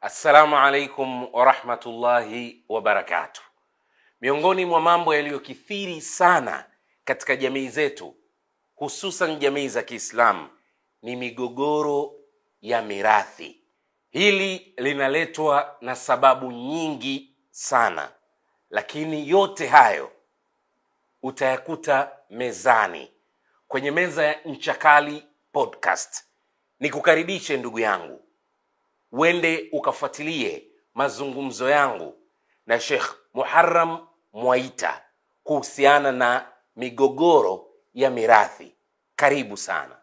Assalamu alaikum warahmatullahi wabarakatuh. Miongoni mwa mambo yaliyokithiri sana katika jamii zetu, hususan jamii za Kiislamu, ni migogoro ya mirathi. Hili linaletwa na sababu nyingi sana, lakini yote hayo utayakuta mezani kwenye meza ya Ncha Kali Podcast. Nikukaribishe ndugu yangu, uende ukafuatilie mazungumzo yangu na Sheikh Muharram Mwaita kuhusiana na migogoro ya mirathi. Karibu sana.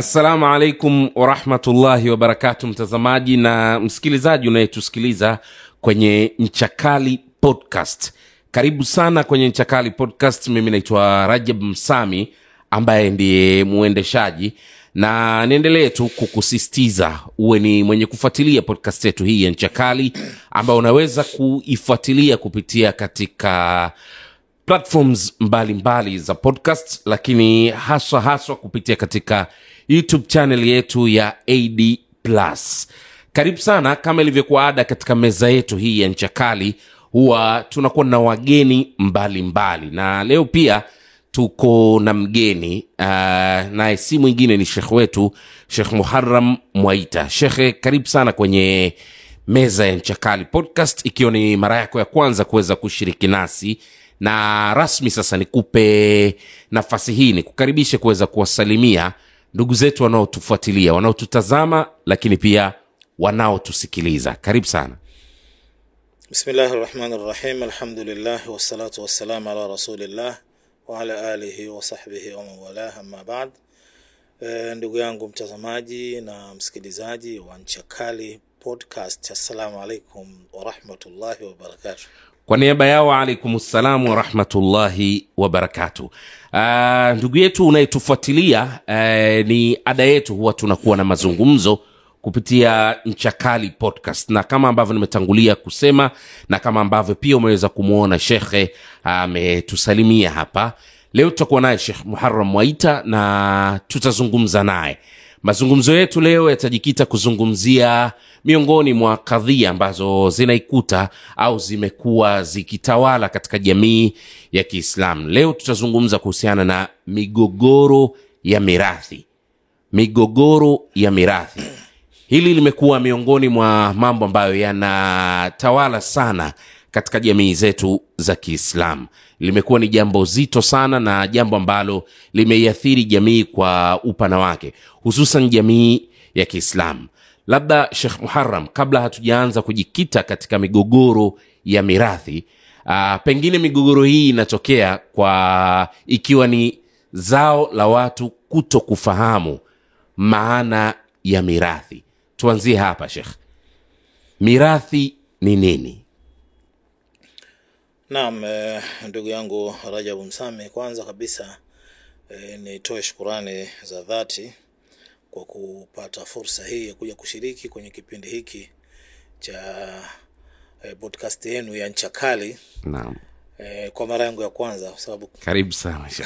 Assalamu alaikum warahmatullahi wabarakatu, mtazamaji na msikilizaji unayetusikiliza kwenye Nchakali Podcast. Karibu sana kwenye Nchakali Podcast. Mimi naitwa Rajab Msami ambaye ndiye muendeshaji, na niendelee tu kukusistiza uwe ni mwenye kufuatilia podcast yetu hii ya Nchakali ambayo unaweza kuifuatilia kupitia katika platforms mbalimbali mbali za podcast lakini haswa haswa kupitia katika youtube channel yetu ya ad plus. Karibu sana kama ilivyokuwa ada katika meza yetu hii ya nchakali huwa tunakuwa na wageni mbalimbali. Mbali. na leo pia tuko na mgeni uh, naye si mwingine ni shekh wetu shekh muharam mwaita. Shekhe karibu sana kwenye meza ya nchakali podcast ikiwa ni mara yako ya kwanza kuweza kushiriki nasi. Na rasmi sasa nikupe nafasi hii nikukaribishe kuweza kuwasalimia ndugu zetu wanaotufuatilia wanaotutazama lakini pia wanaotusikiliza karibu sana Bismillahi rahmani rahim, alhamdulillah wassalatu wassalamu ala rasulillah waala alihi wasahbihi wamanwalah wa man walah, amma ba'd. E, ndugu yangu mtazamaji na msikilizaji wa Ncha Kali Podcast, assalamu alaikum warahmatullahi wabarakatuh. Kwa niaba yao alaikum ssalamu warahmatullahi wabarakatu uh, ndugu yetu unayetufuatilia uh, ni ada yetu huwa tunakuwa na mazungumzo kupitia nchakali podcast. Na kama ambavyo nimetangulia kusema na kama ambavyo pia umeweza kumwona shekhe ametusalimia hapa leo tutakuwa naye shekh muharam mwaita na tutazungumza naye mazungumzo yetu leo yatajikita kuzungumzia miongoni mwa kadhia ambazo zinaikuta au zimekuwa zikitawala katika jamii ya kiislamu. Leo tutazungumza kuhusiana na migogoro ya mirathi. Migogoro ya mirathi. Hili limekuwa miongoni mwa mambo ambayo yanatawala sana katika jamii zetu za kiislamu limekuwa ni jambo zito sana na jambo ambalo limeiathiri jamii kwa upana wake hususan jamii ya kiislamu. Labda shekh muharam kabla hatujaanza kujikita katika migogoro ya mirathi aa, pengine migogoro hii inatokea kwa ikiwa ni zao la watu kuto kufahamu maana ya mirathi. Tuanzie hapa shekh mirathi ni nini Naam, eh, ndugu yangu Rajabu Msame, kwanza kabisa e, nitoe shukurani za dhati kwa kupata fursa hii ya kuja kushiriki kwenye kipindi hiki cha e, podcast yenu ya Ncha Kali. Naam. E, kwa mara yangu ya kwanza, kwa sababu karibu sana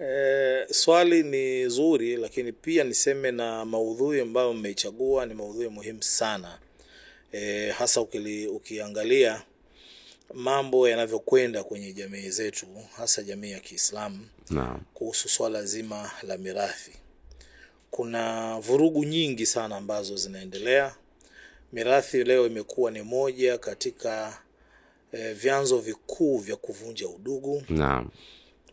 eh, swali ni zuri, lakini pia niseme na maudhui ambayo mmeichagua ni maudhui muhimu sana. E, hasa ukili, ukiangalia mambo yanavyokwenda kwenye jamii zetu hasa jamii ya Kiislamu kuhusu swala zima la mirathi. Kuna vurugu nyingi sana ambazo zinaendelea. Mirathi leo imekuwa ni moja katika eh, vyanzo vikuu vya kuvunja udugu. naam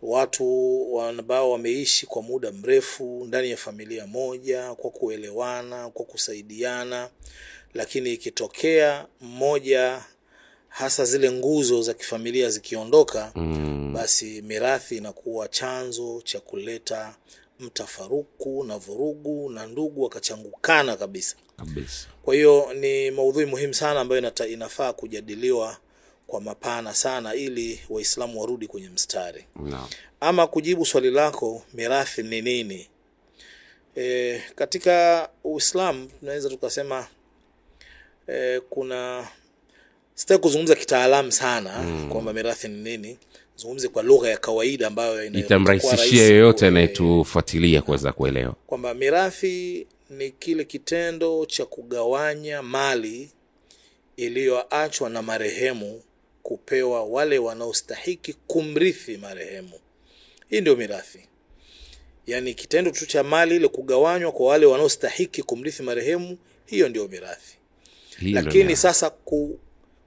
Watu ambao wameishi kwa muda mrefu ndani ya familia moja kwa kuelewana, kwa kusaidiana, lakini ikitokea mmoja hasa zile nguzo za kifamilia zikiondoka mm, basi mirathi inakuwa chanzo cha kuleta mtafaruku na vurugu na ndugu wakachangukana kabisa. kabisa Kwa hiyo ni maudhui muhimu sana ambayo inata, inafaa kujadiliwa kwa mapana sana ili Waislamu warudi kwenye mstari. no. Ama kujibu swali lako, mirathi ni nini? E, katika Uislamu tunaweza tukasema e, kuna sitaki kuzungumza kitaalamu sana mm. kwamba mirathi ni nini, zungumze kwa lugha ya kawaida ambayo itamrahisishia yoyote anayetufuatilia kuweza kuelewa kwamba mirathi ni kile kitendo cha kugawanya mali iliyoachwa na marehemu kupewa wale wanaostahiki kumrithi marehemu. Hii ndio mirathi, yaani kitendo tu cha mali ile kugawanywa kwa wale wanaostahiki kumrithi marehemu, hiyo ndio mirathi. Hilo Lakini ya. sasa ku,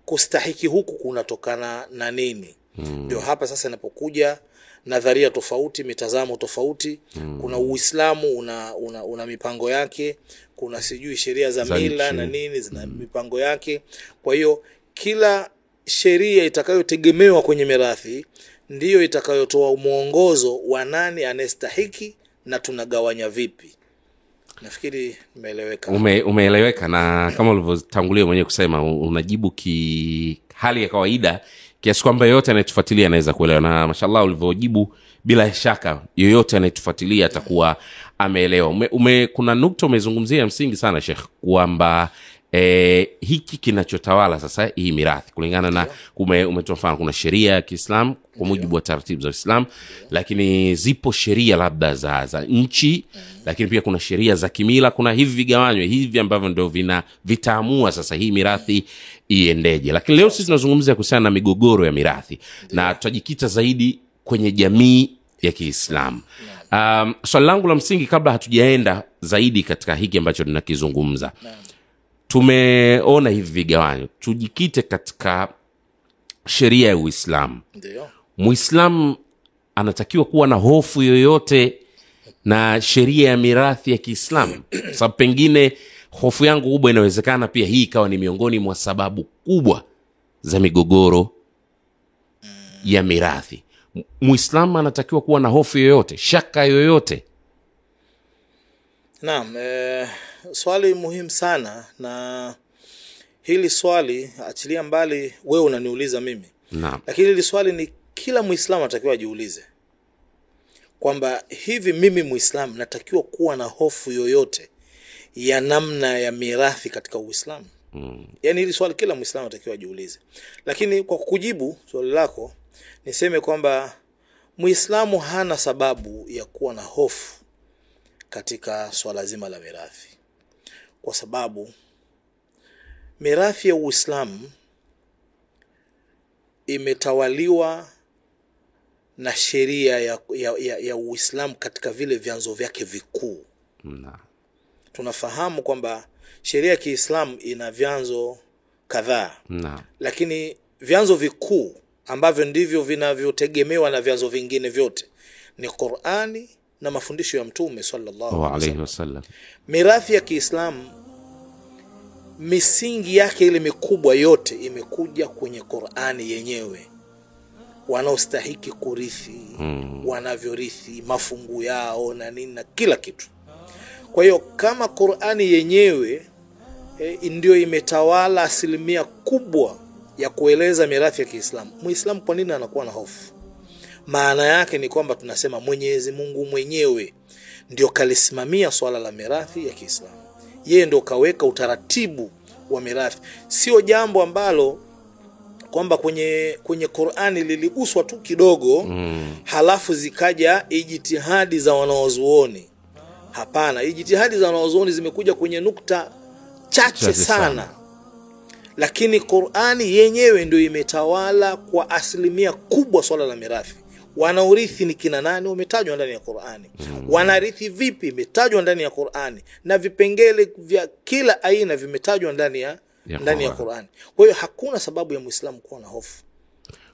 kustahiki huku kunatokana na nini? Ndio hapa sasa inapokuja nadharia tofauti, mitazamo tofauti. Kuna Uislamu una, una, una mipango yake, kuna sijui sheria za, mila na nini zina mipango yake. Kwa hiyo kila sheria itakayotegemewa kwenye mirathi ndiyo itakayotoa mwongozo wa nani anayestahiki na tunagawanya vipi. Nafikiri nimeeleweka. Ume, umeeleweka na kama ulivyotangulia mwenyewe kusema unajibu ki hali ya kawaida kiasi kwamba yoyote anayetufuatilia anaweza kuelewa na mashallah ulivyojibu bila shaka yoyote anayetufuatilia atakuwa ameelewa ume, ume, kuna nukta umezungumzia msingi sana shekh kwamba E, hiki kinachotawala sasa hii mirathi kulingana na ume, umetoa mfano kuna sheria ya kiislam kwa mujibu wa taratibu za islam lakini zipo sheria labda za, za nchi lakini pia kuna sheria za kimila kuna hivi vigawanywe hivi ambavyo ndo vina vitaamua sasa hii mirathi iendeje. Lakini leo sisi tunazungumzia kuhusiana na migogoro ya mirathi na tutajikita zaidi kwenye jamii ya kiislamu. Um, swali langu la msingi kabla hatujaenda zaidi katika hiki ambacho tunakizungumza tumeona hivi vigawanyo. Tujikite katika sheria ya uislamu. Muislamu anatakiwa kuwa na hofu yoyote na sheria ya mirathi ya kiislamu. Sababu pengine hofu yangu kubwa inawezekana pia hii ikawa ni miongoni mwa sababu kubwa za migogoro ya mirathi. Muislamu anatakiwa kuwa na hofu yoyote shaka yoyote. Naam, eh, swali muhimu sana na hili swali achilia mbali wewe unaniuliza mimi, na, lakini hili swali ni kila Muislamu anatakiwa ajiulize. Kwamba hivi mimi Muislamu natakiwa kuwa na hofu yoyote ya namna ya mirathi katika Uislamu? mm. Yaani hili swali kila Muislamu anatakiwa ajiulize, lakini kwa kujibu swali lako niseme kwamba Muislamu hana sababu ya kuwa na hofu katika swala zima la mirathi, kwa sababu mirathi ya Uislamu imetawaliwa na sheria ya, ya, ya, ya Uislamu katika vile vyanzo vyake vikuu. Tunafahamu kwamba sheria ya Kiislamu ina vyanzo kadhaa, lakini vyanzo vikuu ambavyo ndivyo vinavyotegemewa na vyanzo vingine vyote ni Qur'ani na mafundisho ya Mtume sallallahu alaihi wasallam. Mirathi ya Kiislamu misingi yake ile mikubwa yote imekuja kwenye Qur'ani yenyewe, wanaostahiki kurithi hmm, wanavyorithi, mafungu yao na nini na kila kitu. Kwa hiyo kama Qur'ani yenyewe e, ndio imetawala asilimia kubwa ya kueleza mirathi ya Kiislamu, Muislamu kwa nini anakuwa na hofu? Maana yake ni kwamba tunasema Mwenyezi Mungu mwenyewe ndio kalisimamia swala la mirathi ya Kiislamu, yeye ndio kaweka utaratibu wa mirathi, sio jambo ambalo kwamba kwenye kwenye Qur'ani liliguswa tu kidogo Mm. halafu zikaja ijtihadi za wanaozuoni. Hapana, ijtihadi za wanaozuoni zimekuja kwenye nukta chache Chache sana, sana. lakini Qur'ani yenyewe ndio imetawala kwa asilimia kubwa swala la mirathi. Wanaorithi ni kina nani? Wametajwa ndani ya Qur'ani. Wanarithi vipi? Imetajwa ndani ya Qur'ani, na vipengele vya kila aina vimetajwa ndani ya Ya ndani ya Qur'ani. Kwa hiyo hakuna sababu ya Muislamu kuwa na hofu.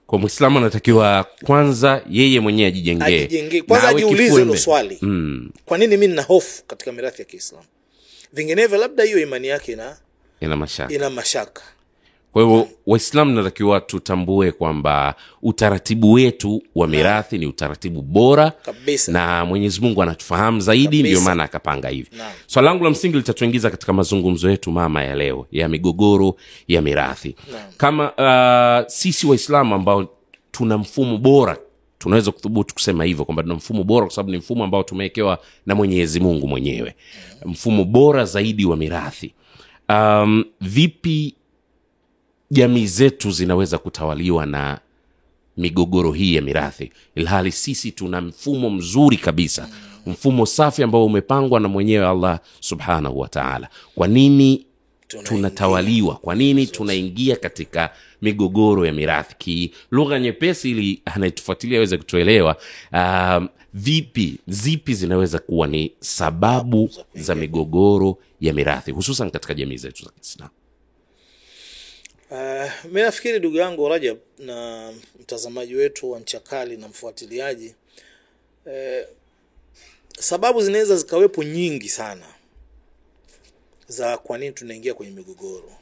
kwa mwislamu anatakiwa kwanza yeye mwenyewe ajijengee Ajijengee. Kwanza ajiulize hilo swali. mm. kwa nini mi nina hofu katika mirathi ya Kiislamu? Vinginevyo labda hiyo imani yake ina, ina mashaka ina mashaka. Kwa hivyo waislamu natakiwa tutambue kwamba utaratibu wetu wa mirathi ni utaratibu bora Kabisa. na mwenyezi mungu anatufahamu zaidi ndio maana akapanga hivi. Swala so, langu la msingi litatuingiza katika mazungumzo yetu mama ya leo ya migogoro ya mirathi. Na. kama uh, sisi waislamu ambao tuna mfumo bora tunaweza kuthubutu kusema hivyo kwamba tuna mfumo bora kwa sababu ni mfumo ambao tumewekewa na mwenyezi mungu mwenyewe. Mfumo bora zaidi wa mirathi. Um, vipi jamii zetu zinaweza kutawaliwa na migogoro hii ya mirathi ilhali sisi tuna mfumo mzuri kabisa mfumo safi ambao umepangwa na mwenyewe allah subhanahu wa taala. Kwa nini tunatawaliwa? Kwa nini tunaingia katika migogoro ya mirathi? Ki lugha nyepesi ili anayetufuatilia aweze kutuelewa um, vipi zipi zinaweza kuwa ni sababu za migogoro ya mirathi hususan katika jamii zetu za kiislamu Uh, mi nafikiri ndugu yangu Rajab na mtazamaji wetu wa Nchakali na mfuatiliaji eh, sababu zinaweza zikawepo nyingi sana za kwa nini tunaingia kwenye migogoro,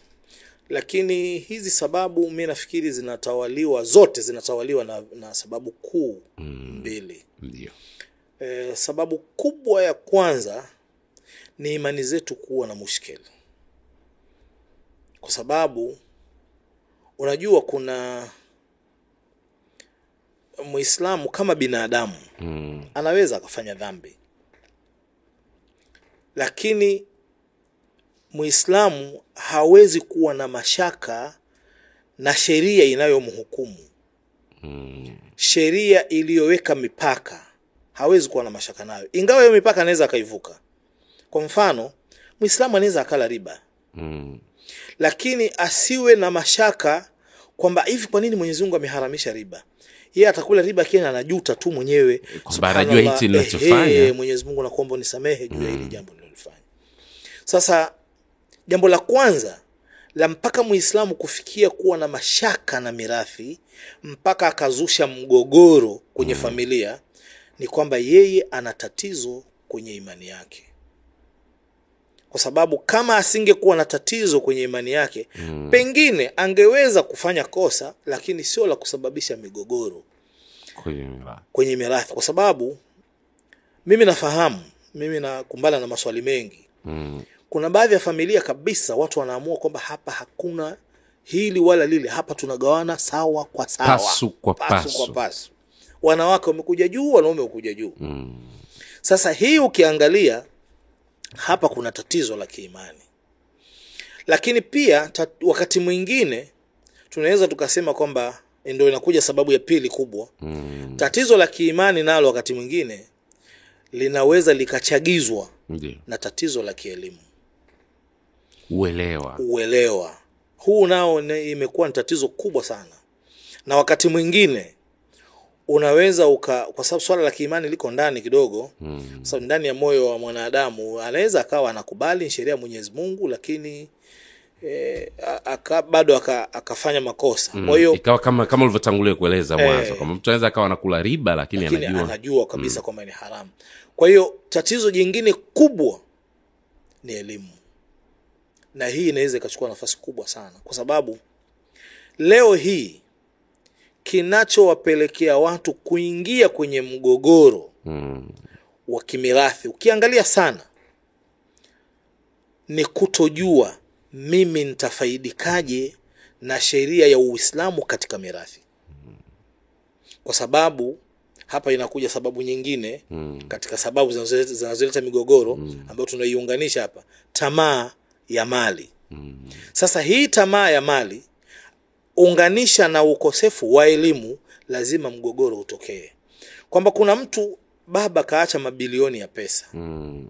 lakini hizi sababu mi nafikiri zinatawaliwa zote zinatawaliwa na, na sababu kuu mbili. ndio. Eh, sababu kubwa ya kwanza ni imani zetu kuwa na mushkeli, kwa sababu unajua kuna Muislamu kama binadamu mm. anaweza akafanya dhambi, lakini Muislamu hawezi kuwa na mashaka na sheria inayomhukumu Mm. sheria iliyoweka mipaka hawezi kuwa na mashaka nayo, ingawa hiyo mipaka anaweza akaivuka. Kwa mfano, Muislamu anaweza akala riba, Mm. lakini asiwe na mashaka kwamba hivi, kwa nini Mwenyezi Mungu ameharamisha riba? Yeye atakula riba kile anajuta tu mwenyewe, Kwamba anajua hichi ninachofanya. Mwenyezi Mungu nakuomba unisamehe juu ya hili jambo nililofanya. Sasa jambo la kwanza la mpaka Muislamu kufikia kuwa na mashaka na mirathi mpaka akazusha mgogoro kwenye familia ni kwamba yeye ana tatizo kwenye imani yake, kwa sababu kama asingekuwa na tatizo kwenye imani yake Mm. pengine angeweza kufanya kosa, lakini sio la kusababisha migogoro Kwenye mirathi. kwenye mirathi, kwa sababu mimi nafahamu, mimi nakumbana na maswali mengi Mm. kuna baadhi ya familia kabisa watu wanaamua kwamba hapa hakuna hili wala lile, hapa tunagawana sawa kwa sawa, Pasu kwa pasu. kwa pasu. Wanawake wamekuja juu, wanaume wamekuja juu. Mm. Sasa hii ukiangalia hapa kuna tatizo la kiimani, lakini pia tat, wakati mwingine tunaweza tukasema kwamba ndio inakuja sababu ya pili kubwa. Mm. Tatizo la kiimani nalo wakati mwingine linaweza likachagizwa Ndio. na tatizo la kielimu. uelewa uelewa huu nao imekuwa ni tatizo kubwa sana, na wakati mwingine unaweza uka, kwa sababu swala la kiimani liko ndani kidogo, mm. sababu ndani ya moyo wa mwanadamu anaweza akawa anakubali sheria ya Mwenyezi Mungu, lakini E, aka, bado aka, akafanya makosa. Kwa hiyo ikawa kama kama ulivyotangulia kueleza mwanzo kwamba mtu anaweza akawa anakula riba lakini, lakini anajua anajua kabisa kwamba ni haramu. Kwa hiyo tatizo jingine kubwa ni elimu, na hii inaweza ikachukua nafasi kubwa sana, kwa sababu leo hii kinachowapelekea watu kuingia kwenye mgogoro mm. wa kimirathi, ukiangalia sana, ni kutojua mimi nitafaidikaje na sheria ya Uislamu katika mirathi, kwa sababu hapa inakuja sababu nyingine Mm. katika sababu zinazoleta migogoro migogoro ambayo tunaiunganisha hapa, tamaa ya mali. Sasa hii tamaa ya mali unganisha na ukosefu wa elimu, lazima mgogoro utokee, kwamba kuna mtu baba kaacha mabilioni ya pesa, Mm.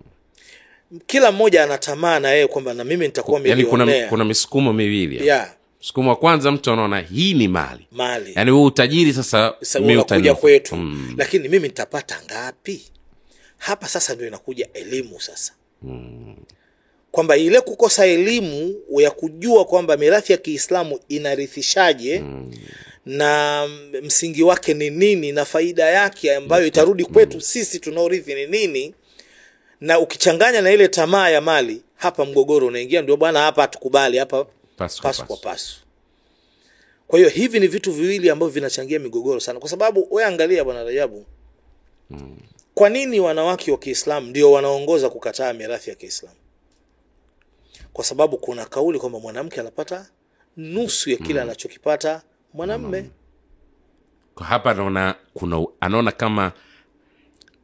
kila mmoja anatamaa na yeye kwamba na mimi nitakuwa milionea. kuna, kuna misukumo miwili ya msukumo wa kwanza mtu anaona hii ni mali. Mali. Yani huu utajiri sasa sasa mi unakuja kwetu. Mm. lakini mimi nitapata ngapi? Hapa sasa ndio inakuja elimu sasa kwamba ile kukosa elimu ya kujua kwamba mirathi ya kiislamu inarithishaje na msingi wake ni nini na faida yake ambayo itarudi kwetu sisi tunaorithi ni nini na ukichanganya na ile tamaa ya mali hapa mgogoro unaingia. Ndio bwana hapa hatukubali hapa Pasu kwa pasu kwa pasu. pasu kwa hiyo hivi ni vitu viwili ambavyo vinachangia migogoro sana kwa sababu angalia bwana rajabu. Kwa nini wanawake wa kiislamu ndio wanaongoza kukataa mirathi ya kiislamu kwa sababu kuna kauli kwamba mwanamke anapata nusu ya kile anachokipata mwanamme. Hapa anaona kuna anaona kama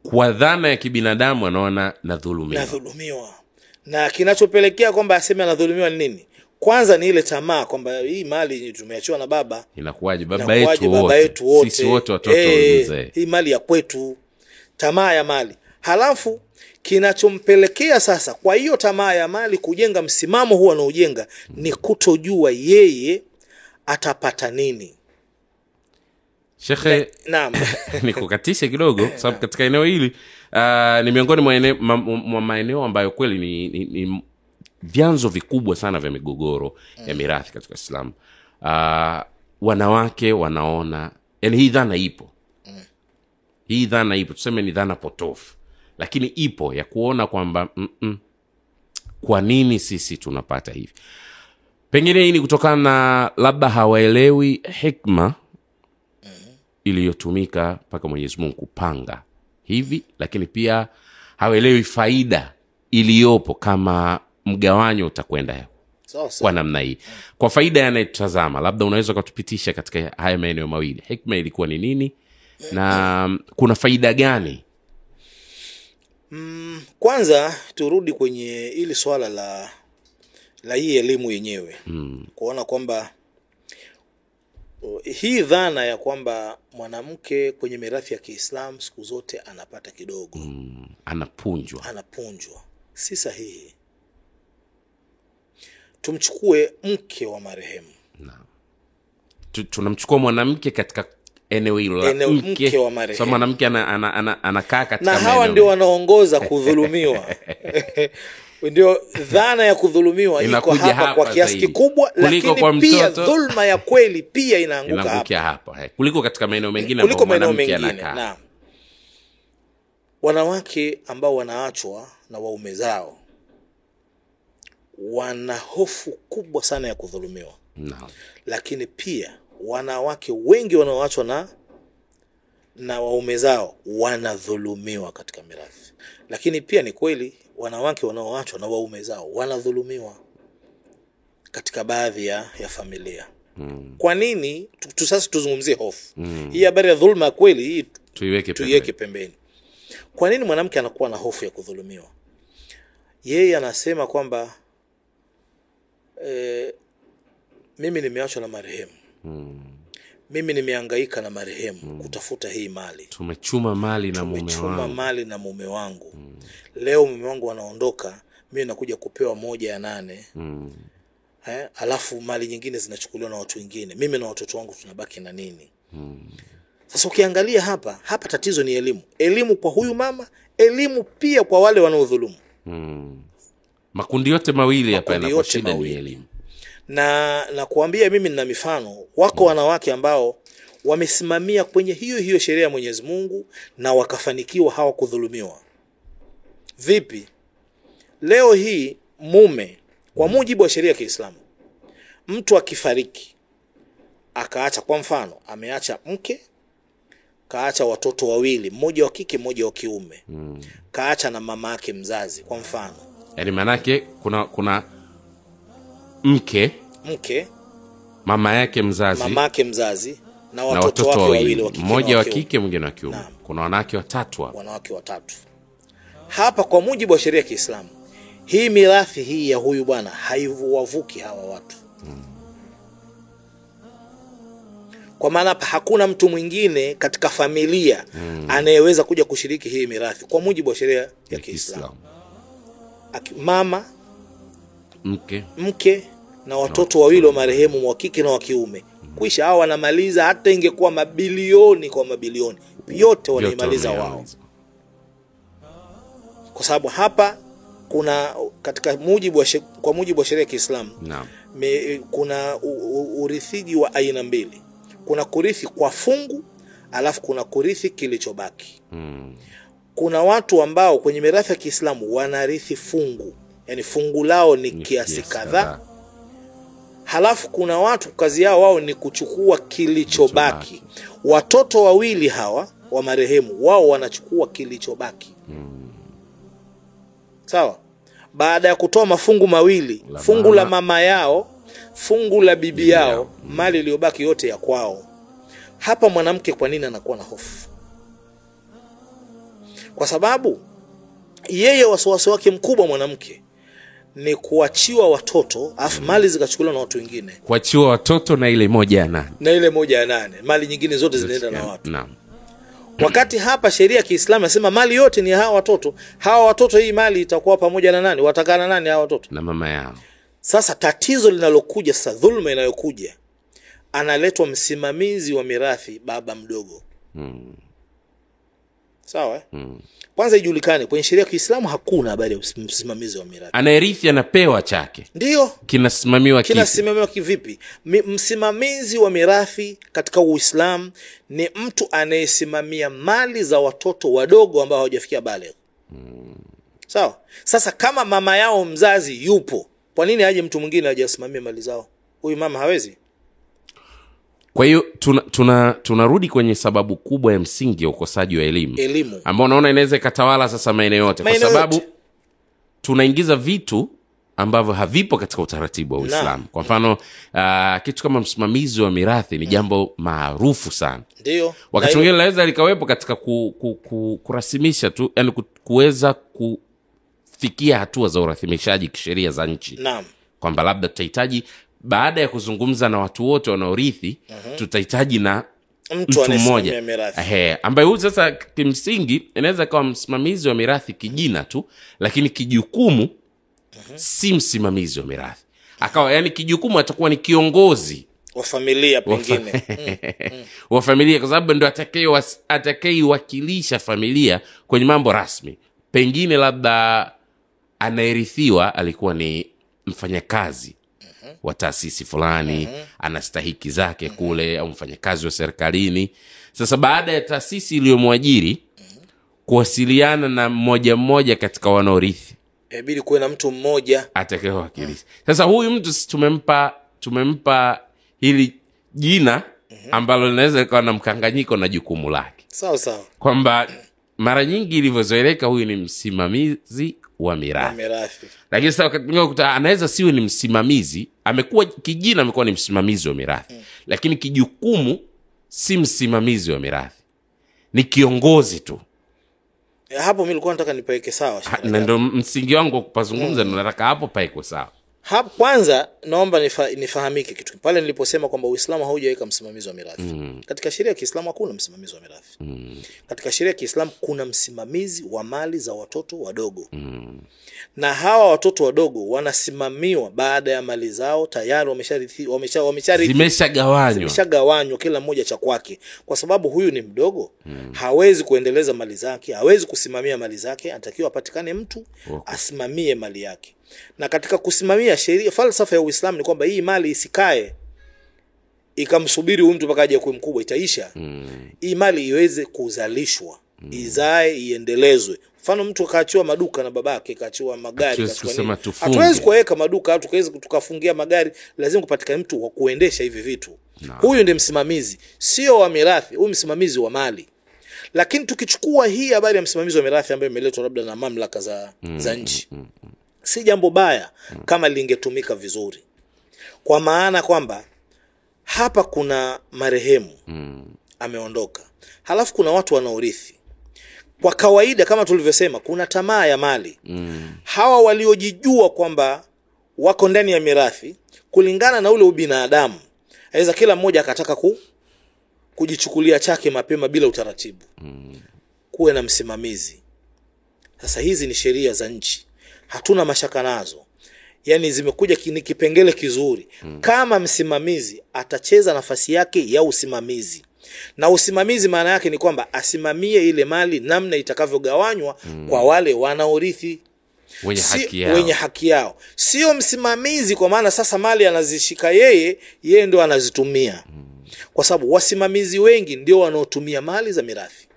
kwa dhana ya kibinadamu anaona nadhulumiwa. Nadhulumiwa. Na kinachopelekea kwamba aseme anadhulumiwa ni nini? Kwanza ni ile tamaa kwamba hii mali tumeachiwa na baba inakuwaje? Baba yetu wote. wote. Watoto Eh, hii mali ya kwetu. Tamaa ya mali. Halafu kinachompelekea sasa kwa hiyo tamaa ya mali kujenga msimamo huu anaojenga ni kutojua yeye atapata nini. Shekhe naam. nikukatishe kidogo sababu katika eneo hili uh, ni miongoni mwa ene- ma- mwa maeneo ambayo kweli ni, ni, ni vyanzo vikubwa sana vya migogoro ya mirathi katika islamu uh, wanawake wanaona yani hii dhana ipo. Hii dhana ipo tuseme ni dhana potofu lakini ipo ya kuona kwamba mm-mm, kwa nini sisi tunapata hivi? Pengine hii ni kutokana na labda hawaelewi hikma iliyotumika mpaka mwenyezi mungu kupanga hivi lakini pia hawaelewi faida iliyopo kama mgawanyo utakwenda kwa namna hii. Kwa faida yanayetazama labda unaweza ukatupitisha katika haya maeneo mawili. Hikma ilikuwa ni nini? Na kuna faida gani kwanza turudi kwenye ili swala la la hii elimu yenyewe. Mm. kuona kwamba uh, hii dhana ya kwamba mwanamke kwenye mirathi ya kiislam siku zote anapata kidogo. Mm, anapunjwa. Anapunjwa. Si sahihi. Tumchukue mke wa marehemu. Tunamchukua mwanamke katika eneo hilo Eneo mke wa marehemu. so mwanamke anakaa ana, ana, ana, katika na hawa ndio wanaongoza kudhulumiwa. Ndio dhana ya kudhulumiwa iko hapa, hapa kwa kiasi kikubwa lakini kwa pia dhulma ya kweli pia inaanguka hapa. hapa eh, kuliko katika maeneo mengine kuliko maeneo mengine wanawake ambao wanaachwa na waume zao wana hofu kubwa sana ya kudhulumiwa. No. lakini pia wanawake wengi wanaoachwa na na waume zao wanadhulumiwa katika mirathi. Lakini pia ni kweli wanawake wanaoachwa na waume zao wanadhulumiwa katika baadhi ya, ya familia. Mm. kwa nini? Tu, sasa tuzungumzie hofu. Mm. hii habari ya dhulma ya kweli hii tuiweke pembeni. pembeni. Kwa nini mwanamke anakuwa na hofu ya kudhulumiwa? Yeye anasema kwamba e, mimi nimeachwa na marehemu mm. mimi nimehangaika na marehemu mm. kutafuta hii mali tumechuma mali na mume tumechuma wangu mali na mume wangu mm. leo mume wangu anaondoka mimi nakuja kupewa moja ya nane mm. He, alafu mali nyingine zinachukuliwa na watu wengine mimi na watoto wangu tunabaki na nini sasa ukiangalia hapa hapa tatizo ni elimu elimu kwa huyu mama elimu pia kwa wale wanaodhulumu Mm. makundi yote mawili hapa yanapo shida ni elimu na na kuambia mimi nina mifano wako wanawake ambao wamesimamia kwenye hiyo hiyo sheria ya Mwenyezi Mungu na wakafanikiwa hawakudhulumiwa. Vipi? Leo hii mume kwa mujibu wa sheria ya Kiislamu, mtu akifariki akaacha, kwa mfano, ameacha mke, kaacha watoto wawili, mmoja wa kike, mmoja wa kiume, kaacha na mama yake mzazi, kwa mfano, yaani maanake kuna kuna mke mke, mama yake mzazi mama yake mzazi na na watoto, watoto wake wawili. mmoja wa kike mwingine wa kiume. Kuna wanawake watatu hapa. Wanawake watatu. Hapa kwa mujibu wa sheria ya Kiislamu, hii mirathi hii ya huyu bwana haiwavuki hawa watu, kwa maana hapa hakuna mtu mwingine katika familia anayeweza kuja kushiriki hii mirathi kwa mujibu wa sheria ya. Kiislamu. Mama, mke mke na watoto wawili wa marehemu wa kike na wa kiume, kwisha hao wanamaliza. Hata ingekuwa mabilioni kwa mabilioni, yote wanaimaliza wao. kwa sababu hapa kuna katika mujibu wa she, kwa mujibu wa sheria ya Kiislamu kuna urithiji wa aina mbili. Kuna kurithi kwa fungu, alafu kuna kurithi kilichobaki. Mm. Kuna watu ambao kwenye mirathi ya Kiislamu wanarithi fungu, yani fungu lao ni, kiasi kadhaa, halafu kuna watu kazi yao wao ni kuchukua kilichobaki. Watoto wawili hawa wa marehemu wao wanachukua kilichobaki. Sawa? Baada ya kutoa mafungu mawili La fungu mama. la mama yao fungu la bibi yao. yao. mali iliyobaki yote ya kwao. Hapa mwanamke kwa nini anakuwa na hofu? Kwa sababu yeye wasiwasi wake mkubwa mwanamke ni kuachiwa watoto alafu mali zikachukuliwa na watu wengine. Kuachiwa watoto na ile moja ya nane. Na ile moja ya nane. Mali nyingine zote zinaenda na watu. Na. wakati hapa sheria ya kiislamu nasema mali yote ni hawa watoto. Hawa watoto hii mali itakuwa pamoja na nani? Watakana nani hawa watoto? Na mama yao. Sasa tatizo linalokuja sasa dhulma inayokuja analetwa msimamizi wa mirathi baba mdogo. Mm. Sawa? Mm. kwanza ijulikane kwenye sheria ya kiislamu hakuna habari ya msimamizi wa miradi. Anayerithi anapewa chake. Ndiyo kinasimamiwa kinasimamiwa kivipi? Mi- msimamizi wa mirathi katika uislamu ni mtu anayesimamia mali za watoto wadogo ambao hawajafikia balegh sawa. Sasa kama mama yao mzazi yupo kwa nini aje mtu mwingine ajasimamia mali zao? Huyu mama hawezi kwa hiyo tunarudi tuna, tuna kwenye sababu kubwa ya msingi ya ukosaji wa elimu. Elimu. Ambao unaona inaweza ikatawala sasa maeneo yote. Kwa sababu yote. tunaingiza vitu ambavyo havipo katika utaratibu wa uislamu. Kwa mfano uh, kitu kama msimamizi wa mirathi ni jambo maarufu sana. Ndio. Wakati mwingine linaweza likawepo katika ku, ku, ku, kurasimisha tu yani kuweza kufikia hatua za urathimishaji kisheria za nchi. Kwamba labda tutahitaji baada ya kuzungumza na watu wote wanaorithi tutahitaji na mtu mtu mmoja. ambaye huyu sasa kimsingi inaweza kawa msimamizi wa mirathi kijina tu lakini kijukumu si msimamizi wa mirathi. Akawa yani kijukumu atakuwa ni kiongozi wa familia wa fa- pengine. Wa familia kwa sababu ndo atakeiwakilisha familia kwenye mambo rasmi. Pengine labda anayerithiwa alikuwa ni mfanyakazi wa taasisi fulani ana stahiki zake kule au mfanyakazi wa serikalini. Sasa baada ya taasisi iliyomwajiri kuwasiliana na mmoja mmoja katika wanaorithi. Inabidi kuwe na mtu mmoja. Atakayewakilisha sasa huyu mtu tumempa tumempa hili jina ambalo linaweza likawa na mkanganyiko na jukumu lake. Sawa sawa. Kwamba mara nyingi ilivyozoeleka huyu ni msimamizi wa mirathi. Lakini sasa anaweza siwe ni msimamizi amekuwa kijina amekuwa ni msimamizi wa mirathi. Lakini kijukumu si msimamizi wa mirathi. Ni kiongozi tu. Eh, hapo mi likuwa nataka nipaweke sawa na ndo msingi wangu wa kupazungumza mm. nataka hapo paekwe sawa Hap, kwanza naomba nifa, nifahamike kitu pale niliposema kwamba uislamu haujaweka msimamizi wa mirathi mm. katika sheria ya kiislamu hakuna msimamizi wa mirathi mm. katika sheria ya kiislamu kuna msimamizi wa mali za watoto wadogo mm. na hawa watoto wadogo wanasimamiwa baada ya mali zao tayari wamesharithi wamesha, wamesharithi zimeshagawanywa zimeshagawanywa kila mmoja cha kwake kwa sababu huyu ni mdogo mm. hawezi kuendeleza mali zake hawezi kusimamia mali zake anatakiwa apatikane mtu Okay. asimamie mali yake na katika kusimamia sheria falsafa ya uislamu ni kwamba hii mali isikae ikamsubiri huyu mtu mpaka aje kuwe mkubwa itaisha. Mm. hii mali iweze kuzalishwa izae iendelezwe. Mfano mtu akaachiwa maduka na babake kaachiwa magari Hatuwezi kuweka maduka tukaweza tukafungia magari lazima kupatikana mtu wa kuendesha hivi vitu. Naam. huyu ndiye msimamizi sio wa mirathi huyu msimamizi wa mali. Lakini tukichukua hii habari ya msimamizi wa mirathi ambayo imeletwa labda na mamlaka za, za nchi si jambo baya kama lingetumika vizuri. Kwa maana kwamba hapa kuna marehemu ameondoka. Halafu kuna watu wanaorithi. Kwa kawaida kama tulivyosema kuna tamaa ya mali. Hawa waliojijua kwamba wako ndani ya mirathi kulingana na ule ubinadamu aweza kila mmoja akataka ku, kujichukulia chake mapema bila utaratibu. Kuwe na msimamizi. Sasa hizi ni sheria za nchi hatuna mashaka nazo. Yaani zimekuja ni kipengele kizuri. Hmm. kama msimamizi atacheza nafasi yake ya usimamizi. Na usimamizi maana yake ni kwamba asimamie ile mali namna itakavyogawanywa hmm. kwa wale wanaorithi. Wenye Si- haki yao. wenye haki yao. Sio msimamizi kwa maana sasa mali anazishika yeye yeye ndo anazitumia. Kwa sababu wasimamizi wengi ndio wanaotumia mali za mirathi.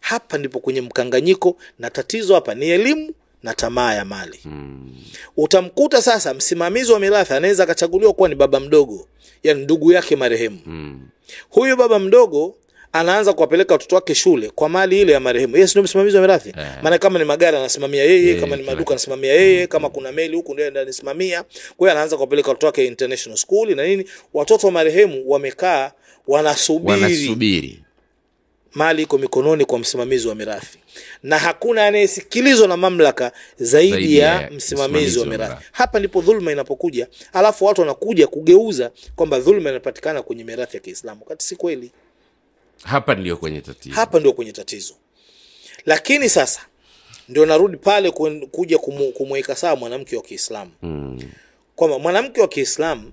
Hapa ndipo kwenye mkanganyiko na tatizo hapa ni elimu na tamaa ya mali. Mm. utamkuta sasa msimamizi wa mirathi anaweza akachaguliwa kuwa ni baba mdogo yani ndugu yake marehemu. Mm. huyu baba mdogo anaanza kuwapeleka watoto wake shule kwa mali ile ya marehemu. Yeye ndio msimamizi wa mirathi? Yeah. maana kama ni magari anasimamia yeye Eh, kama ni maduka anasimamia yeye kama kuna meli huku ndio anasimamia. Kwa hiyo anaanza kuwapeleka watoto wake international school na nini. Watoto wa marehemu wamekaa wanasubiri. Wanasubiri mali iko mikononi kwa msimamizi wa mirathi. Na hakuna anayesikilizwa na mamlaka zaidi, Zaidi ya, msimamizi wa mirathi. mirathi. hapa ndipo dhulma inapokuja alafu watu wanakuja kugeuza kwamba dhulma inapatikana kwenye mirathi ya kiislamu. Wakati si kweli. Hapa ndio kwenye tatizo. Hapa ndio kwenye tatizo. Lakini sasa ndio narudi pale kuja kumweka sawa mwanamke wa kiislamu. Mm. kwamba mwanamke wa kiislamu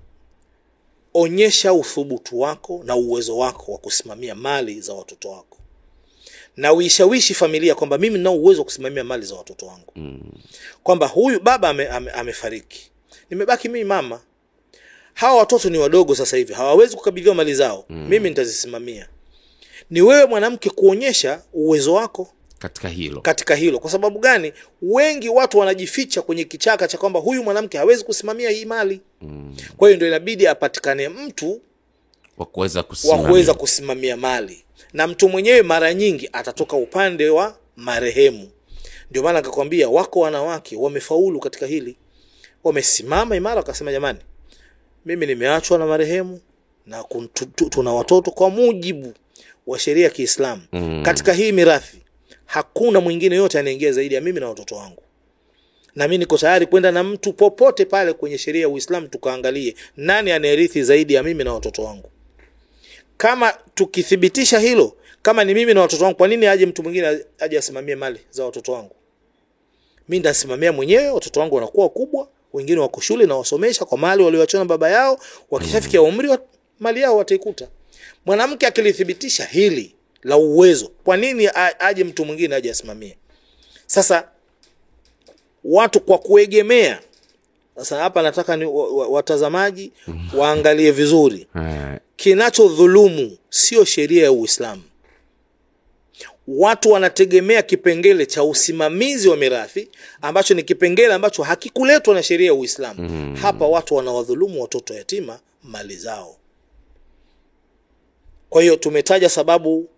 onyesha uthubutu wako na uwezo wako wa kusimamia mali za watoto wako na uishawishi familia kwamba mimi nao uwezo wa kusimamia mali za watoto wangu. Mm. kwamba huyu baba ame, ame, amefariki. Nimebaki mimi mama. Hawa watoto ni wadogo sasa hivi. Hawawezi kukabidhiwa mali zao. Mm. mimi nitazisimamia. Ni wewe mwanamke kuonyesha uwezo wako katika hilo. katika hilo. Kwa sababu gani? Wengi watu wanajificha kwenye kichaka cha kwamba huyu mwanamke hawezi kusimamia hii mali. Mm. kwa hiyo ndio inabidi apatikane mtu wa kuweza kusimamia. kusimamia mali. Na mtu mwenyewe mara nyingi atatoka upande wa marehemu. Ndio maana akakwambia wako wanawake wamefaulu katika hili. Wamesimama imara wakasema jamani mimi nimeachwa na marehemu na tuna watoto kwa mujibu wa sheria ya kiislamu. Mm. katika hii mirathi hakuna mwingine yote anaingia zaidi ya mimi na watoto wangu. Na mi niko tayari kwenda na mtu popote pale kwenye sheria ya uislamu tukaangalie nani anayerithi zaidi ya mimi na watoto wangu kama tukithibitisha hilo kama ni mimi na watoto wangu kwa nini aje mtu mwingine aje asimamie mali za watoto wangu? Mi ndasimamia mwenyewe watoto wangu wanakuwa kubwa, wengine wako shule na wasomesha kwa mali walioachana baba yao wakishafikia umri wa mali yao wataikuta. Mwanamke akilithibitisha hili la uwezo kwa nini aje mtu mwingine aje asimamie? Sasa watu kwa kuegemea sasa hapa nataka ni wa- wa- watazamaji waangalie vizuri. Eh, kinachodhulumu sio sheria ya Uislamu. Watu wanategemea kipengele cha usimamizi wa mirathi ambacho ni kipengele ambacho hakikuletwa na sheria ya Uislamu. Mm. Hapa watu wanawadhulumu watoto yatima mali zao. Kwa hiyo tumetaja sababu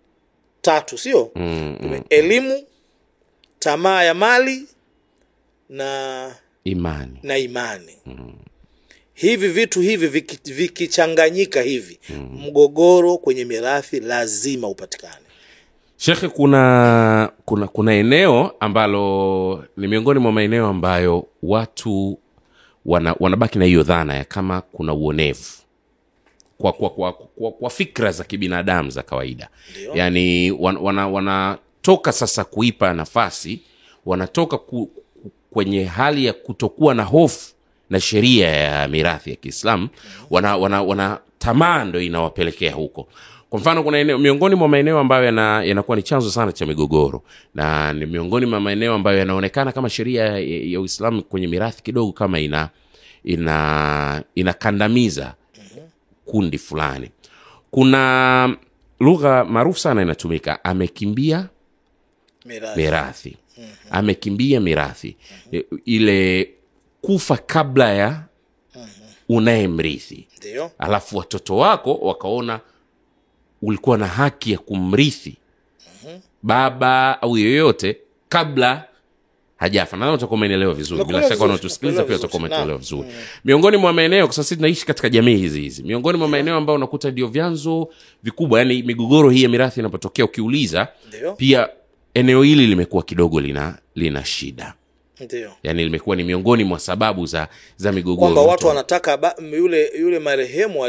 tatu, sio? mm, -hmm. Elimu, tamaa ya mali na imani na imani hivi vitu hivi viki- vikichanganyika hivi mgogoro kwenye mirathi lazima upatikane shekhe kuna kuna kuna eneo ambalo ni miongoni mwa maeneo ambayo watu wana, wanabaki na hiyo dhana ya kama kuna uonevu kwa, kwa, kwa, kwa, kwa fikra za kibinadamu za kawaida Ndio. yani wanatoka wana, wanatoka sasa kuipa nafasi wanatoka ku- kwenye hali ya kutokuwa na hofu na sheria ya mirathi ya kiislamu wana, wana, wana tamaa ndo inawapelekea huko. Kwa mfano kuna eneo, miongoni mwa maeneo ambayo yanakuwa yanakuwa ni chanzo sana cha migogoro na ni miongoni mwa maeneo ambayo yanaonekana kama sheria ya, ya uislamu kwenye mirathi kidogo kama ina ina inakandamiza kundi fulani. Kuna lugha maarufu sana inatumika amekimbia mirathi. mirathi. Amekimbia mirathi. I- ile kufa kabla ya unayemrithi ndio. Alafu watoto wako wakaona ulikuwa na haki ya kumrithi baba au yoyote kabla hajafa. Nadhani utakuwa umeelewa vizuri. Bila shaka wanaotusikiliza pia vizuri. umeelewa vizuri. Miongoni mwa maeneo kwa sasa sisi tunaishi katika jamii hizi hizi miongoni mwa maeneo ambayo unakuta ndio vyanzo vikubwa yani migogoro hii ya mirathi inapotokea ukiuliza pia eneo hili limekuwa kidogo lina lina shida ndio. Yani limekuwa ni miongoni mwa sababu za za migogoro kwamba watu wanataka ba, yule yule marehemu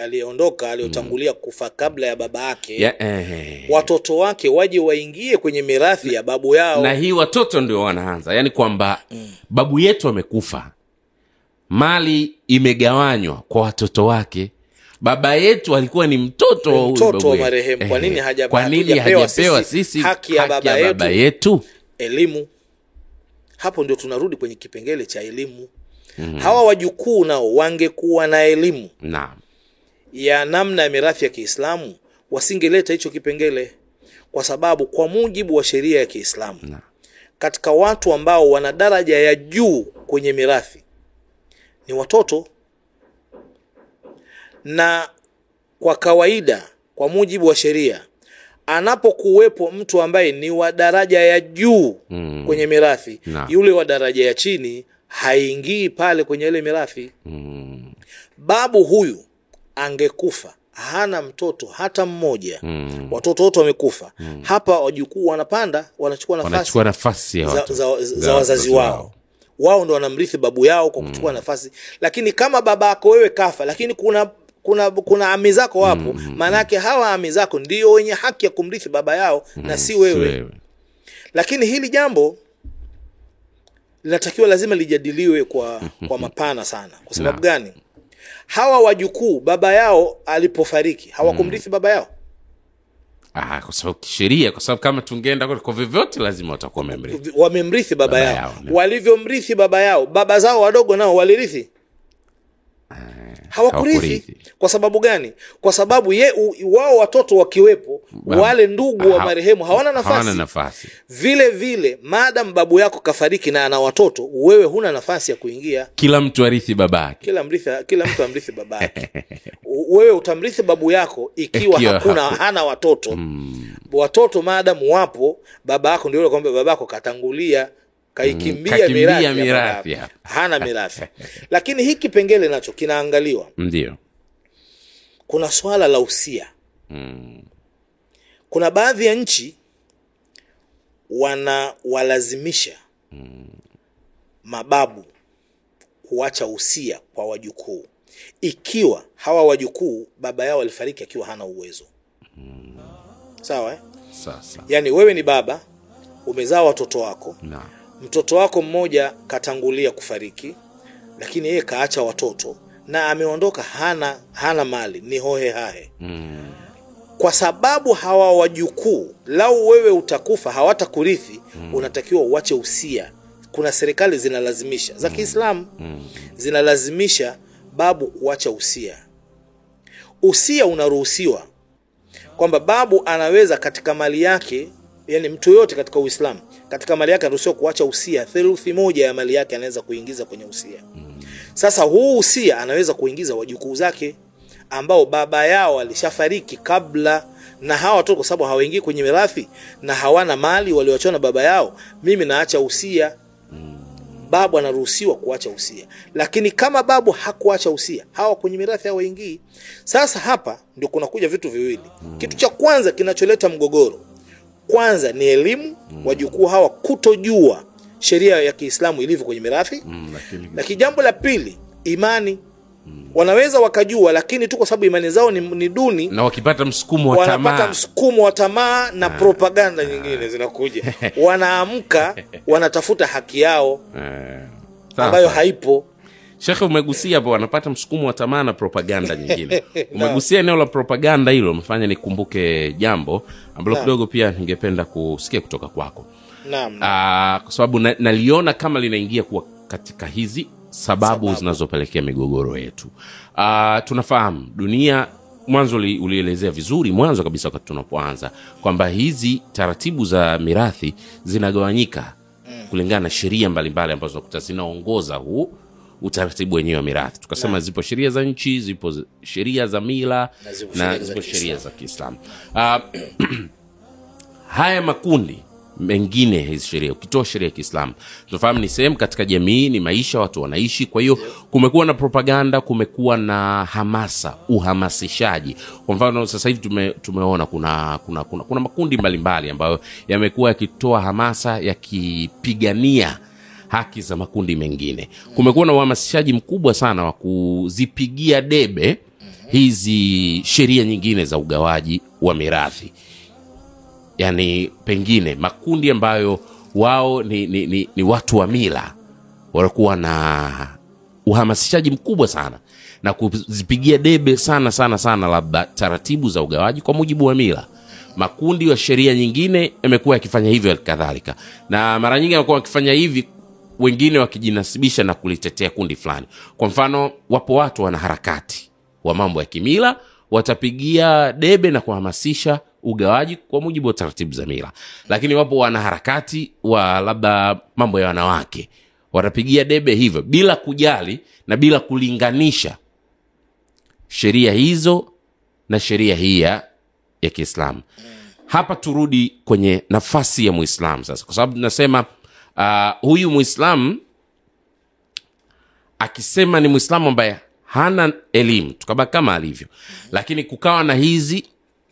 aliyeondoka aliyotangulia kufa kabla ya baba yake ya, eh, watoto wake waje waingie kwenye mirathi ya babu yao. Na hii watoto ndio wanaanza. Yaani kwamba babu yetu amekufa mali imegawanywa kwa watoto wake baba yetu alikuwa ni mtoto wa mtoto wa marehemu. Kwa nini hajapewa sisi sisi haki ya baba baba yetu? yetu? Elimu hapo ndio tunarudi kwenye kipengele cha elimu hawa wajukuu nao wangekuwa na elimu na. ya namna ya mirathi ya kiislamu wasingeleta hicho kipengele kwa sababu kwa mujibu wa sheria ya kiislamu na. katika watu ambao wana daraja ya juu kwenye mirathi ni watoto na kwa kawaida kwa mujibu wa sheria anapokuwepo mtu ambaye ni wa daraja ya juu Mm. kwenye mirathi Naam. yule wa daraja ya chini haingii pale kwenye ile mirathi Mm. babu huyu angekufa hana mtoto hata mmoja Mm. watoto wote wamekufa hapa wajukuu wanapanda wanachukua nafasi nafasi ya za, watu za, za, wazazi wao wao ndo wanamrithi babu yao kwa kuchukua nafasi lakini kama baba yako wewe kafa lakini kuna kuna kuna ami zako wapo maanake mm, mm, hawa ami zako ndio wenye haki ya kumrithi baba yao na si wewe. lakini hili jambo linatakiwa lazima lijadiliwe kwa kwa mapana sana. Kwa sababu gani? Hawa wajukuu baba yao alipofariki hawakumrithi baba yao? Ah, kwa sababu kisheria kwa sababu kama tungeenda kwa- kwa vyovyote lazima watakuwa wamemrithi wamemrithi baba, Baba yao, yao, walivyomrithi baba yao baba zao wadogo nao walirithi hawakurithi. Kwa sababu gani? Kwa sababu ye wao watoto wakiwepo wale ndugu wa marehemu hawana nafasi hawana nafasi. vile vile maadam babu yako kafariki na ana watoto wewe huna nafasi ya kuingia. Kila mtu arithi babake kila mrithi, kila mtu amrithi babake wewe utamrithi babu yako ikiwa, Ikiwa hakuna hapo. hana watoto. Watoto maadamu wapo baba yako ndio yule kwamba baba yako katangulia kaikimbia kakimbia mirathi hana mirathi. Lakini hiki kipengele nacho kinaangaliwa. Ndio. Kuna swala la usia. Mm. kuna baadhi ya nchi wanawalazimisha mababu kuacha usia kwa wajukuu. Ikiwa hawa wajukuu baba yao alifariki akiwa hana uwezo. Sawa eh? sasa yaani wewe ni baba umezaa watoto wako. Na mtoto wako mmoja katangulia kufariki lakini yeye kaacha watoto na ameondoka hana hana mali ni hohe hahe. Mm. kwa sababu hawa wajukuu lau wewe utakufa hawatakurithi unatakiwa uache usia. Kuna serikali zinalazimisha za kiislamu Mm. zinalazimisha babu kuacha usia. Usia unaruhusiwa kwamba babu anaweza katika mali yake yani mtu yoyote katika uislamu katika mali yake anaruhusiwa kuacha usia. Theluthi moja ya mali yake anaweza kuingiza kwenye usia. Sasa huu usia anaweza kuingiza wajukuu zake ambao baba yao alishafariki kabla na hawa watoto kwa sababu hawaingii kwenye mirathi na hawana mali walioachiwa na baba yao mimi naacha usia. Babu anaruhusiwa kuacha usia. Lakini kama babu hakuacha usia hawa kwenye mirathi hawaingii. Sasa hapa ndio kunakuja vitu viwili. Kitu cha kwanza kinacholeta mgogoro kwanza ni elimu wajukuu hawa kutojua sheria ya kiislamu ilivyo kwenye mirathi. Mm, lakini jambo la pili imani. Wanaweza wakajua lakini tu kwa sababu imani zao ni, ni duni na wakipata msukumo wa wanapata tamaa. msukumo wa tamaa na propaganda nyingine zinakuja. Wanaamka wanatafuta haki yao Eh, ambayo haipo shekhe umegusia hapo wanapata msukumo wa tamaa na propaganda nyingine. Umegusia eneo la propaganda hilo umefanya nikumbuke jambo ambalo kidogo pia ningependa kusikia kutoka kwako. Naam Ah, kwa sababu na- kama linaingia kuwa katika hizi sababu, Sababu. zinazopelekea migogoro yetu. Aa, tunafahamu dunia mwanzo ulielezea vizuri mwanzo kabisa wakati tunapoanza kwamba hizi taratibu za mirathi zinagawanyika kulingana na sheria mbalimbali ambazo nakuta zinaongoza huu utaratibu wenyewe wa mirathi. Tukasema zipo sheria za nchi zipo sheria za mila Na zipo na sheria za zipo Kiislamu. sheria za kiislamu. Ah, haya makundi mengine hizi sheria ukitoa sheria ya kiislamu tunafahamu ni sehemu katika jamii ni maisha watu wanaishi. Kwa hiyo kumekuwa na propaganda kumekuwa na hamasa uhamasishaji. Kwa mfano sasa hivi tume, tumeona kuna, kuna, kuna, kuna makundi mbalimbali ambayo yamekuwa yakitoa hamasa yakipigania haki za makundi mengine. Kumekuwa na uhamasishaji mkubwa sana wa kuzipigia debe hizi sheria nyingine za ugawaji wa mirathi. Yaani pengine makundi ambayo wao ni, ni, ni, ni watu wa mila wanakuwa na uhamasishaji mkubwa sana na kuzipigia debe sana sana sana labda taratibu za ugawaji kwa mujibu wa mila. Makundi wa sheria nyingine yamekuwa yakifanya hivyo kadhalika. Na mara nyingi wamekuwa wakifanya hivi wengine wakijinasibisha na kulitetea kundi fulani. Kwa mfano wapo watu wanaharakati wa mambo ya kimila watapigia debe na kuhamasisha ugawaji kwa mujibu wa taratibu za mila. Lakini wapo wanaharakati wa labda mambo ya wanawake watapigia debe hivyo bila kujali na bila kulinganisha sheria hizo na sheria hii ya kiislamu. Hapa turudi kwenye nafasi ya Muislamu sasa kwa sababu tunasema uh, huyu mwislamu akisema ni mwislamu ambaye hana elimu. Tukabaki kama alivyo. Lakini kukawa na hizi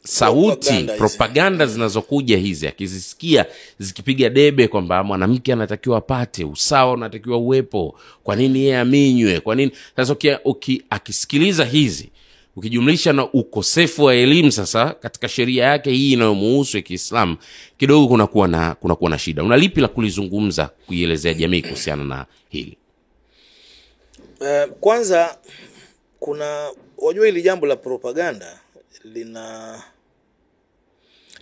sauti Propaganda propaganda zinazokuja hizi akizisikia zikipiga debe kwamba mwanamke anatakiwa apate usawa unatakiwa uwepo. Kwa nini yeye aminywe? Kwa nini? Sasa uki, uki, akisikiliza hizi ukijumlisha na ukosefu wa elimu sasa katika sheria yake hii inayomuhusu ya kiislamu kidogo kunakuwa na kunakuwa na shida. Una lipi la kulizungumza kuielezea jamii kuhusiana na hili? Uh, kwanza kuna wajua hili jambo la propaganda lina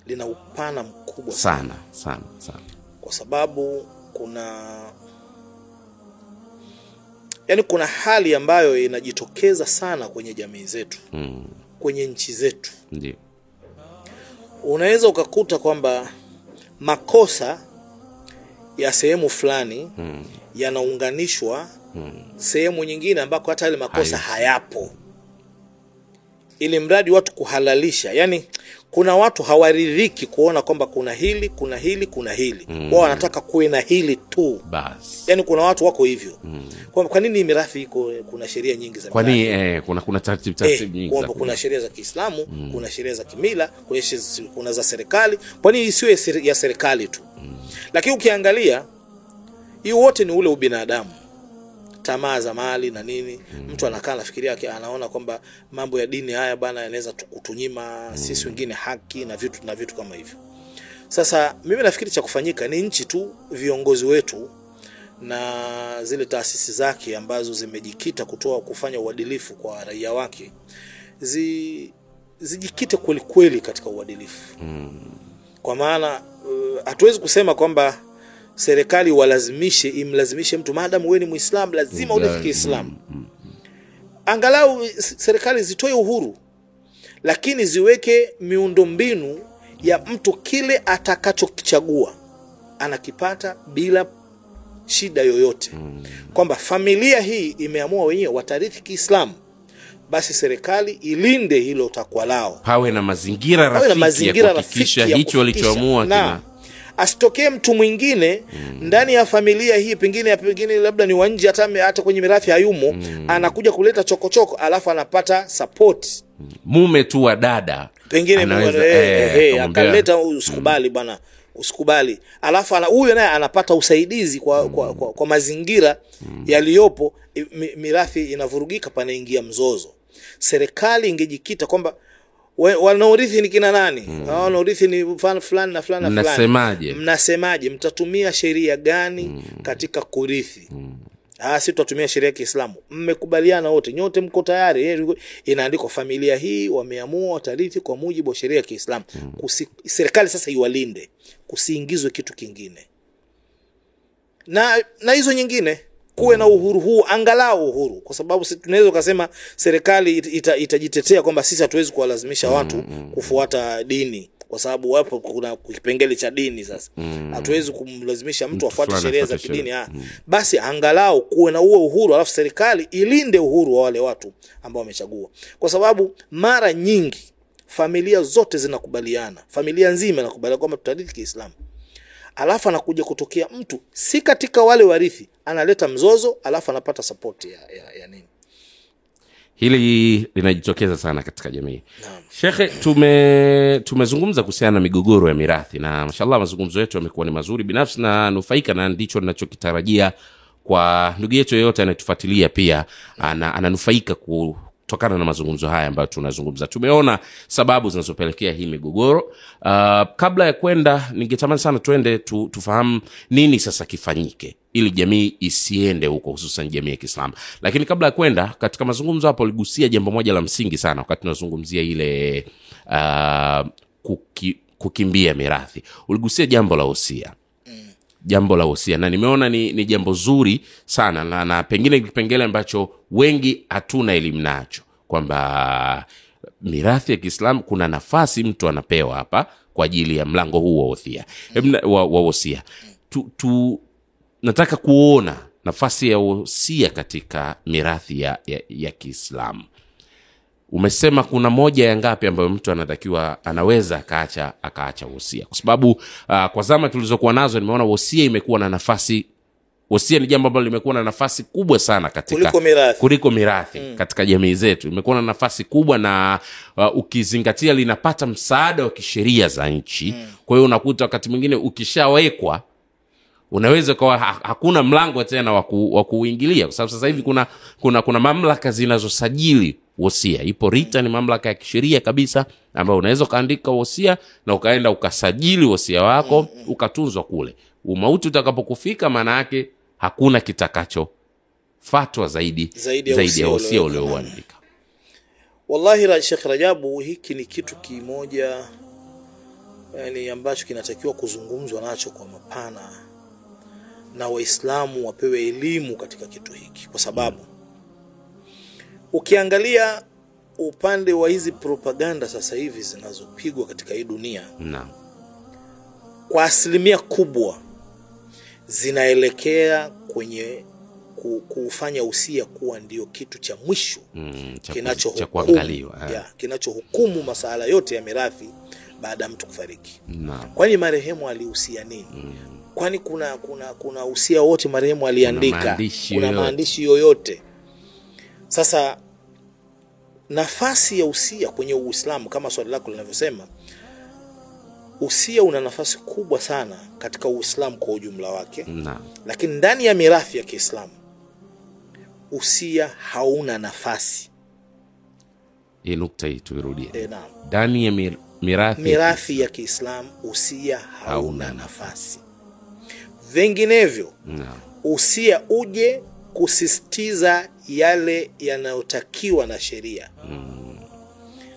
lina upana mkubwa sana sana sana. kwa sababu kuna yani kuna hali ambayo inajitokeza sana kwenye jamii zetu. Mm, kwenye nchi zetu. Unaweza ukakuta kwamba makosa ya sehemu fulani mm, yanaunganishwa mm, sehemu nyingine ambako hata yale makosa Hayo. hayapo. Ili mradi watu kuhalalisha. Yani kuna watu hawaridhiki kuona kwamba kuna hili kuna hili kuna hili. Mm. wao wanataka kuwe na hili tu. Yaani yani kuna watu wako hivyo. Mm. kwa nini mirathi iko kuna sheria nyingi za kwani eh, kuna kuna taratibu Eh, taratibu nyingi kwamba kuna sheria za Kiislamu kuna sheria za kimila kuna, kuna za serikali. Kwa nini isiwe ya serikali tu? Lakini ukiangalia hiyo wote ni ule ubinadamu tamaa za mali na nini mtu anakaa anafikiria anaona kwamba mambo ya dini haya bana yanaweza kutunyima kutunyima sisi wengine haki na vitu na vitu kama hivyo. Sasa mimi nafikiri cha kufanyika ni nchi tu viongozi wetu na zile taasisi zake ambazo zimejikita kutoa kufanya uadilifu kwa raia wake zi, zijikite kwelikweli katika uadilifu. Kwa maana uh, kusema kwamba serikali walazimishe imlazimishe mtu maadamu wewe ni muislamu lazima urithi kiislamu angalau serikali zitoe uhuru lakini ziweke miundombinu ya mtu kile atakachokichagua anakipata bila shida yoyote. Kwamba familia hii imeamua wenyewe watarithi kiislamu basi serikali ilinde hilo takwa lao. Pawe na mazingira rafiki ya kuhakikisha hicho walichoamua asitokee mtu mwingine ndani ya familia hii pengine pengine labda ni wanje, hata, hata kwenye mirathi hayumo anakuja kuleta chokochoko alafu anapata support. Mume tu wa dada pengine Anaweza, eh, ee, ee, ee, akaleta usikubali bwana usikubali. Alafu ana- huyo naye anapata usaidizi kwa, kwa, kwa, kwa mazingira yaliyopo. Mirathi inavurugika panaingia mzozo. Serikali ingejikita kwamba wanaorithi ni kina nani mm. wanaurithi ni mfano fulani na fulani na fulani Mnasemaje? mnasemaje mtatumia sheria gani katika kurithi Ah, si tutatumia sheria ya Kiislamu. Mmekubaliana wote, nyote mko tayari. Eh, Inaandikwa familia hii wameamua watarithi kwa mujibu wa sheria ya Kiislamu. Kusi, serikali sasa iwalinde, kusiingizwe kitu kingine. Na na hizo nyingine kuwe na uhuru huu, angalau uhuru, kwa sababu tunaweza ukasema serikali ita, itajitetea kwamba sisi hatuwezi kuwalazimisha watu kufuata dini kwa sababu wapo kuna kipengele cha dini sasa. Hatuwezi kumlazimisha mtu afuate sheria za kidini ah. basi angalau kuwe na huo uhuru alafu serikali ilinde uhuru wa wale watu ambao wamechagua. Kwa sababu mara nyingi familia zote zinakubaliana familia nzima inakubaliana kwamba tutarithi kiislamu alafu anakuja kutokea mtu si katika wale warithi analeta mzozo alafu anapata sapoti ya, ya, ya nini. Hili linajitokeza sana katika jamii. Shekhe tume tumezungumza kuhusiana na migogoro ya mirathi na mashallah mazungumzo yetu yamekuwa ni mazuri. Binafsi na nufaika na ndicho ninachokitarajia kwa ndugu yetu yeyote anayetufuatilia pia ana, ananufaika kutokana na mazungumzo haya ambayo tunazungumza. Tumeona sababu zinazopelekea hii migogoro. Uh, kabla ya kwenda ningetamani sana tuende tu, tufahamu nini sasa kifanyike ili jamii isiende huko hususan jamii ya kiislamu. Lakini kabla ya kwenda katika mazungumzo hapo uligusia jambo moja la msingi sana wakati tunazungumzia ile uh, kuki, kukimbia mirathi. Uligusia jambo la wosia jambo la wosia. Na nimeona ni, ni jambo zuri sana na, na pengine kipengele ambacho wengi hatuna elimu nacho kwamba mirathi ya kiislamu kuna nafasi mtu anapewa hapa kwa ajili ya mlango huu wa wosia. Wa, tu, tu, nataka kuona nafasi ya wosia katika mirathi ya, ya, ya kiislamu umesema kuna moja ya ngapi ambayo mtu anatakiwa anaweza akaacha akaacha wosia kwa sababu uh, kwa zama tulizokuwa nazo nimeona wosia imekuwa na nafasi wosia ni jambo ambalo limekuwa na nafasi kubwa sana katika Kuliko mirathi. kuliko mirathi mm. katika jamii zetu imekuwa na nafasi kubwa na uh, ukizingatia linapata msaada wa kisheria za nchi mm. kwa hiyo unakuta wakati mwingine ukishawekwa unaweza ukawa ha- hakuna mlango tena wa ku- wa kuingilia kwa sababu sasa hivi kuna, kuna, kuna mamlaka zinazosajili wosia. Ipo rita ni mamlaka ya kisheria kabisa ambayo unaweza ukaandika wosia na ukaenda ukasajili wosia wako ukatunzwa kule. Umauti utakapokufika maana yake hakuna kitakachofatwa zaidi Zaidi ya zaidi ya wosia uliouandika. Wallahi Sheikh Rajabu, hiki ni kitu kimoja yani ambacho kinatakiwa kuzungumzwa nacho kwa mapana, na Waislamu wapewe elimu katika kitu hiki, kwa sababu ukiangalia upande wa hizi propaganda sasa hivi zinazopigwa katika hii dunia, na, kwa asilimia kubwa zinaelekea kwenye kufanya kuufanya usia kuwa ndio kitu cha mwisho mm, kinachohukumu kinacho eh. ya, kinachohukumu masala yote ya mirathi baada ya mtu kufariki. Kwani marehemu alihusia nini? Kwani kuna kuna kuna usia wote marehemu aliandika? Kuna maandishi yoyote? Sasa nafasi ya usia kwenye Uislamu kama swali lako linavyosema, usia una nafasi kubwa sana katika Uislamu kwa ujumla wake, na. lakini ndani ya mirathi ya Kiislamu usia hauna nafasi. hii nukta hii tuirudie E, naam. ndani ya mir, mirathi mirathi ya Kiislamu usia hauna Hauna nafasi. Vinginevyo usia uje kusisitiza yale yanayotakiwa na sheria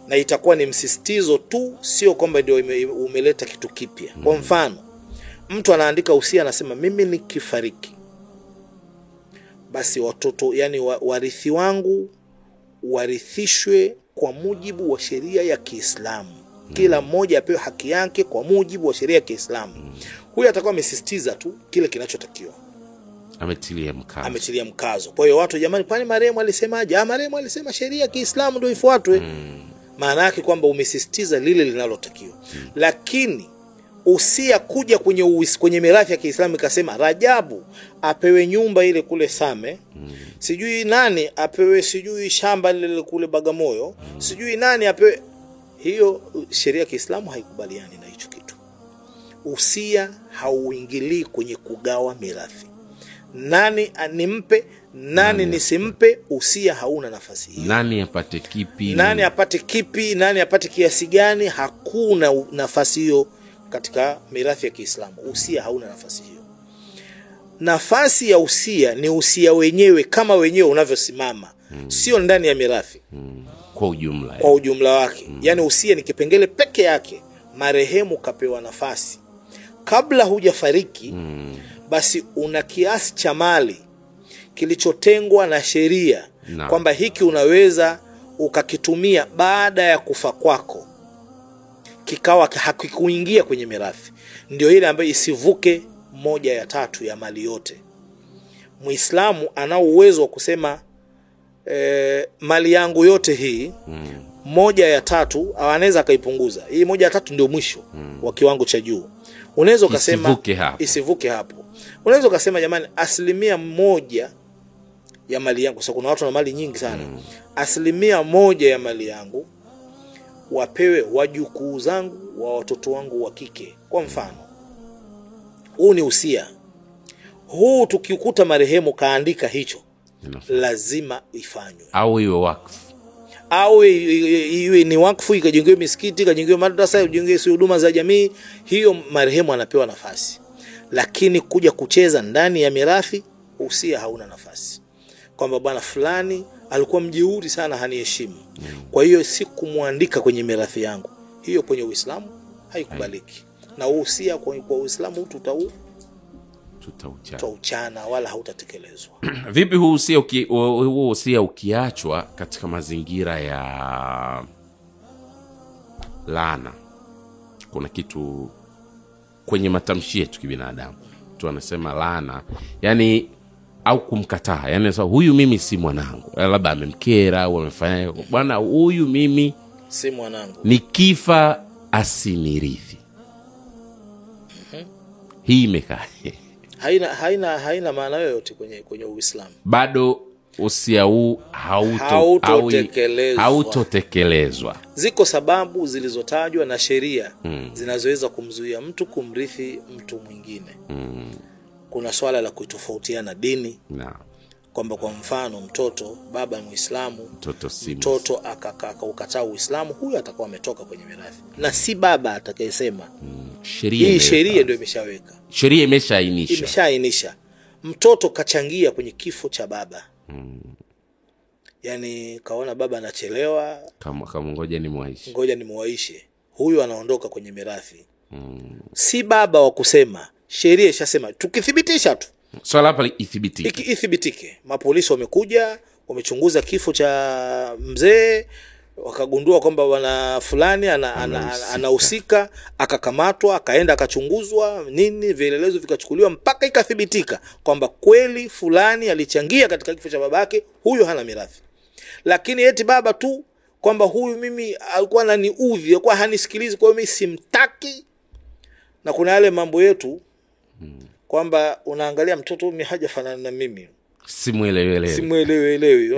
na itakuwa ni msisitizo tu, sio kwamba ndio umeleta kitu kipya. Kwa mfano, mtu anaandika usia, anasema mimi nikifariki, basi watoto yani warithi wangu warithishwe kwa mujibu wa sheria ya Kiislamu. Kila mmoja apewe haki yake kwa mujibu wa sheria ya Kiislamu. Huyu atakuwa amesisitiza tu kile kinachotakiwa ametilia mkazo ametilia mkazo. Kwa hiyo watu, jamani, kwani marehemu alisemaje? Ah, marehemu alisema sheria ya Kiislamu ndio ifuatwe. Maana yake kwamba umesisitiza lile linalotakiwa, lakini usia kuja kwenye uis, kwenye mirathi ya Kiislamu ikasema Rajabu apewe nyumba ile kule Same, sijui nani apewe sijui shamba lile kule Bagamoyo, sijui nani apewe. Hiyo sheria ya Kiislamu haikubaliani na hicho kitu. Usia hauingilii kwenye kugawa mirathi nani nimpe nani nisimpe, usia hauna nafasi hiyo. nani apate kipi? Nani apate kipi, nani apate kiasi gani, hakuna nafasi hiyo katika mirathi ya Kiislamu. Usia hauna nafasi hiyo. Nafasi ya usia ni usia wenyewe kama wenyewe unavyosimama, sio ndani ya mirathi. Kwa ujumla kwa ujumla wake. Yaani usia ni kipengele peke yake, marehemu kapewa nafasi. Kabla hujafariki basi una kiasi cha mali kilichotengwa na sheria kwamba hiki unaweza ukakitumia baada ya kufa kwako, kikawa hakikuingia kwenye mirathi, ndio ile ambayo isivuke moja ya tatu ya mali yote. Muislamu anao uwezo wa kusema e, mali yangu yote hii moja ya tatu anaweza akaipunguza. Hii moja ya tatu ndio mwisho wa kiwango cha juu. Unaweza ukasema Isivuke hapo. isivuke hapo. Unaweza ukasema jamani, asilimia moja ya mali yangu. Sasa kuna watu na mali nyingi sana, asilimia moja ya mali yangu wapewe wajukuu zangu wa watoto wangu wa kike. Kwa mfano, huu ni usia huu, tukikuta marehemu kaandika hicho, Inafaa. lazima ifanywe au iwe wakfu au iwe ni wakfu ikajengiwe misikiti ikajengiwe madrasa ikajengewe si huduma za jamii, hiyo marehemu anapewa nafasi, lakini kuja kucheza ndani ya mirathi, usia hauna nafasi, kwamba bwana fulani alikuwa mjeuri sana, haniheshimu, kwa hiyo si kumwandika kwenye mirathi yangu. Hiyo kwenye Uislamu haikubaliki, na usia kwa, Uislamu tutau- tutauchana tutauchana wala hautatekelezwa. vipi huu usia uki, huu usia ukiachwa katika mazingira ya laana? Kuna kitu kwenye matamshi yetu kibinadamu. Tu anasema laana yani au kumkataa. Yani sasa huyu mimi si mwanangu. Labda amemkera au amefanya bwana huyu mimi si mwanangu. nikifa asinirithi. Hii imekaa. Haina haina haina maana yoyote kwenye kwenye uislamu. Bado usia huu Hautotekelezwa. hauto hauto ziko sababu zilizotajwa na sheria zinazoweza kumzuia mtu kumrithi mtu mwingine. Kuna swala la kuitofautiana dini. Kwamba kwa mfano mtoto baba ni mwislamu mtoto si mtoto akaukataa uislamu huyo atakuwa ametoka kwenye mirathi. Na si baba atakayesema. Hii imeweka. sheria ndio imeshaweka. Sheria imeshaainisha imeshaainisha mtoto kachangia kwenye kifo cha baba yaani kaona baba anachelewa kama kama ngoja ni mwaishi huyu anaondoka kwenye mirathi. Si baba wa kusema sheria ishasema. Tukithibitisha tu. Swala hapa ithibitike. Iki ithibitike. Mapolisi wamekuja wamechunguza kifo cha mzee wakagundua kwamba bwana fulani ana- ana- Anahusika. anahusika akakamatwa akaenda akachunguzwa nini vielelezo vikachukuliwa mpaka ikathibitika kwamba kweli fulani alichangia katika kifo cha babake huyu hana mirathi. Lakini eti baba tu kwamba huyu mimi alikuwa ananiudhi alikuwa hanisikilizi kwa hiyo mimi simtaki. Na kuna yale mambo yetu kwamba unaangalia mtoto mimi hajafanana na mimi simwelewelewi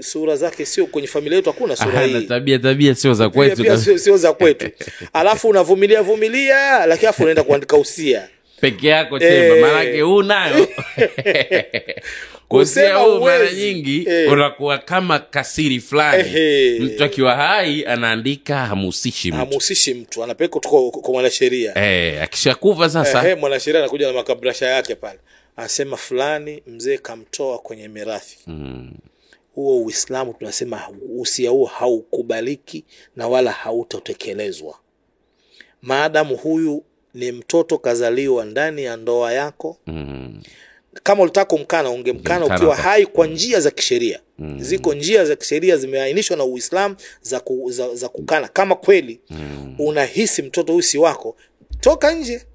sura zake sio kwenye familia yetu hakuna sura hii. tabia tabia sio za kwetu. sio, sio za kwetu. Alafu unavumilia vumilia lakini afu unaenda kuandika usia. Peke yako Eh. maanake huu nayo kusia huu mara nyingi Eh. unakuwa kama kasiri fulani. Ehe. mtu akiwa hai anaandika hamuhusishi mtu. Hamuhusishi mtu anapeleka kwa- mwanasheria. Eh, akishakuva sasa. Ehe, mwanasheria anakuja na makabrasha yake pale anasema fulani mzee kamtoa kwenye mirathi. Huo uislamu tunasema usia huo haukubaliki na wala hautatekelezwa. Maadamu huyu ni mtoto kazaliwa ndani ya ndoa yako. Mm, kama ulitaka kumkana ungemkana ukiwa hai kwa njia za kisheria. Mm. ziko njia za kisheria zimeainishwa na uislam za, ku, za, za kukana. Kama kweli mm. unahisi mtoto huyu si wako toka nje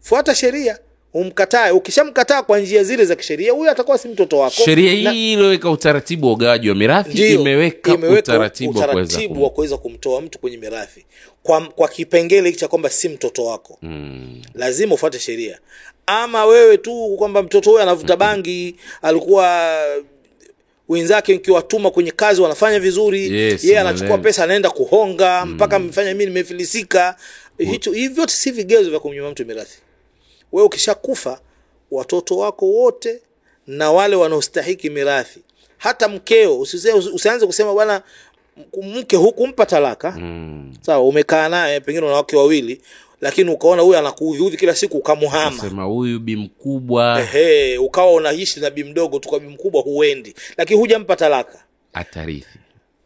fuata sheria umkatae. Ukishamkataa kwa njia zile za kisheria huyo atakuwa si mtoto wako. Sheria hii iliyoweka utaratibu wa ugawaji wa mirathi imeweka, utaratibu wa kuweza utaratibu wa kuweza kumtoa mtu kwenye mirathi. Kwa, kwa kipengele hiki cha kwamba si mtoto wako. Mm, lazima ufuate sheria. Ama wewe tu kwamba mtoto huyo anavuta bangi alikuwa wenzake ukiwatuma kwenye kazi wanafanya vizuri Yes, yeye anachukua pesa anaenda kuhonga mpaka amefanya mimi nimefilisika. Hicho vyote si vigezo vya kumnyima mtu mirathi wewe ukishakufa watoto wako wote na wale wanaostahiki mirathi. Hata mkeo usianze kusema bwana mke hukumpa talaka. Mm. sawa umekaa naye pengine una wake wawili lakini ukaona huyu anakuudhiudhi kila siku ukamuhama. Sema huyu bi mkubwa. Ehe, ukawa unaishi na bi mdogo tu kwa bi mkubwa huendi lakini hujampa talaka. Atarithi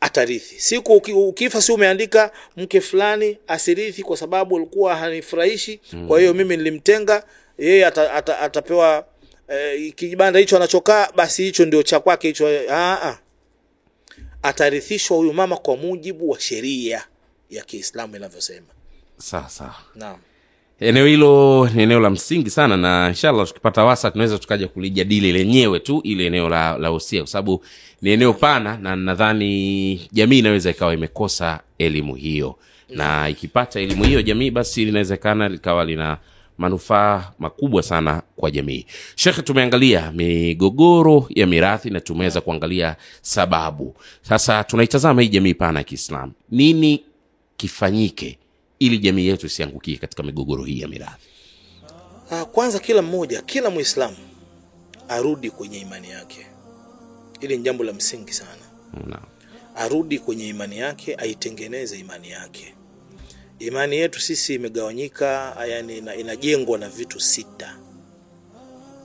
atarithi. Siku ukifa si umeandika mke fulani asirithi kwa sababu alikuwa hanifurahishi kwa hiyo mimi nilimtenga yeye ata, ata, atapewa e, kijibanda hicho anachokaa basi hicho ndio cha kwake hicho ah, ah. atarithishwa huyu mama kwa mujibu wa sheria ya kiislamu inavyosema. Sawa sawa. Naam eneo hilo ni eneo la msingi sana na inshallah tukipata wasa tunaweza tukaja kulijadili lenyewe tu ili eneo la, la usia kwa sababu ni eneo pana na nadhani jamii inaweza ikawa imekosa elimu hiyo. Na ikipata elimu hiyo jamii basi linawezekana likawa lina manufaa makubwa sana kwa jamii. Shekhe tumeangalia migogoro ya mirathi na tumeweza kuangalia sababu. Sasa tunaitazama hii jamii pana ya kiislamu. Nini kifanyike ili jamii yetu isiangukie katika migogoro hii ya mirathi. Ah, kwanza kila mmoja kila mwislamu arudi kwenye imani yake. Hili ni jambo la msingi sana. No. arudi kwenye imani yake aitengeneze imani yake. Imani yetu sisi imegawanyika yani inajengwa na vitu sita.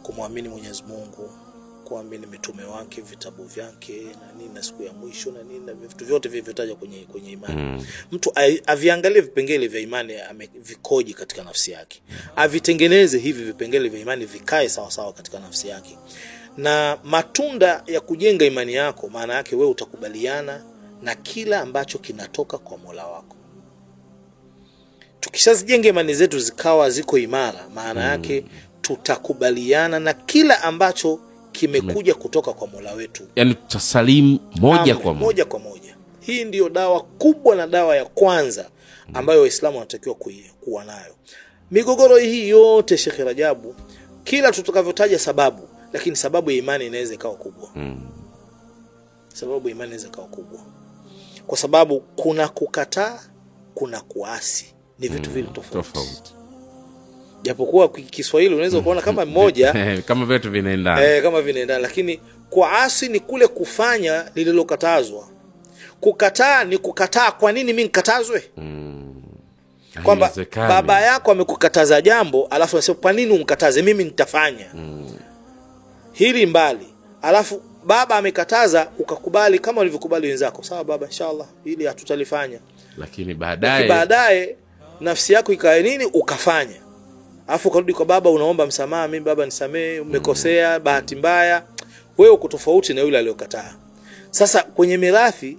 Kumwamini mwenyezi mungu kuamini mitume wake vitabu vyake na nini na siku ya mwisho na nini na vitu vyote vilivyotajwa kwenye, kwenye imani. Mm. mtu aviangalie vipengele vya imani vikoje katika nafsi yake. Avitengeneze hivi vipengele vya imani vikae sawasawa katika nafsi yake. Na matunda ya kujenga imani yako maana yake wewe utakubaliana na kila ambacho kinatoka kwa mola wako. Tukishazijenga imani zetu zikawa ziko imara maana yake tutakubaliana na kila ambacho kimekuja kutoka kwa mola wetu. Yani tutasalimu moja kwa moja. Kwa moja. Hii ndiyo dawa kubwa na dawa ya kwanza ambayo waislamu wanatakiwa kuwa nayo. Migogoro hii yote shekhe rajabu kila tutakavyotaja sababu lakini sababu ya imani inaweza ikawa kubwa. Mm. sababu ya imani inaweza ikawa kubwa. Kwa sababu kuna kukataa kuna kuasi. Ni vitu vile tofauti. tofauti japokuwa kiswahili unaweza kuona kama moja kama vyetu vinaendana. eh, kama vinaendana. Lakini kuasi ni kule kufanya lililokatazwa. Kukataa ni kukataa. Kwa nini mi nikatazwe? Kwamba baba yako amekukataza jambo alafu nasema kwa nini umkataze mimi nitafanya. Hili mbali. Alafu baba amekataza ukakubali kama walivyokubali wenzako. Sawa baba inshallah hili hatutalifanya. Lakini Lakini baadaye baadaye nafsi yako ikae nini? Ukafanya alafu ukarudi kwa baba unaomba msamaha mimi baba nisamee umekosea bahati mbaya. Wewe uko tofauti na yule aliyokataa. Sasa kwenye mirathi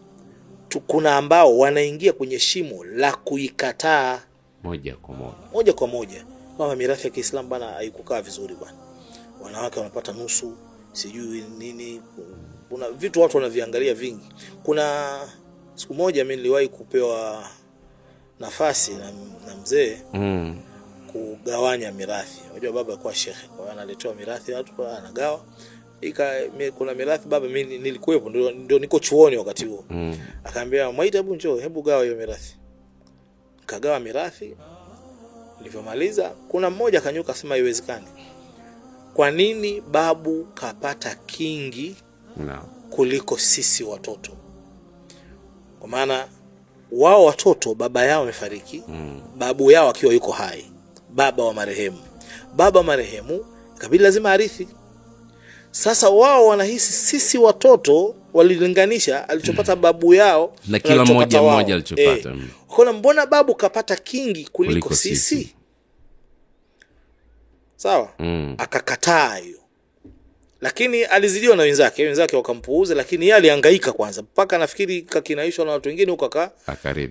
kuna ambao wanaingia kwenye shimo la kuikataa. Moja kwa moja. Moja kwa moja. Kwamba mirathi ya kiislamu bana haikukaa vizuri bwana. Wanawake wanapata nusu sijui nini kuna vitu watu wanaviangalia vingi. Kuna siku moja mi niliwahi kupewa nafasi na, na mzee. Mm. Kugawanya mirathi. Unajua baba alikuwa shekhe kwa hiyo analetewa mirathi watu kwa anagawa. Ika mi, kuna mirathi baba mimi nilikuwepo ndio, ndio niko chuoni wakati huo. Mm. akaambia mwaita hebu njoo hebu gawa hiyo mirathi. Kagawa mirathi. Nilivyomaliza kuna mmoja akanyuka asema haiwezekani. Kwa nini babu kapata kingi no. kuliko sisi watoto? Kwa maana wao watoto baba yao amefariki mm. babu yao akiwa yuko hai baba wa marehemu. Baba marehemu kabidi lazima arithi. Sasa wao wanahisi sisi watoto walilinganisha alichopata babu yao Na kila mmoja mmoja alichopata, E, mm. Mbona babu kapata kingi kuliko, Kuliko sisi, sisi. sawa? Mm. akakataa hiyo. Lakini alizidiwa na wenzake. Wenzake wakampuuza lakini yeye alihangaika kwanza. Mpaka nafikiri kakinaishwa na watu wengine huko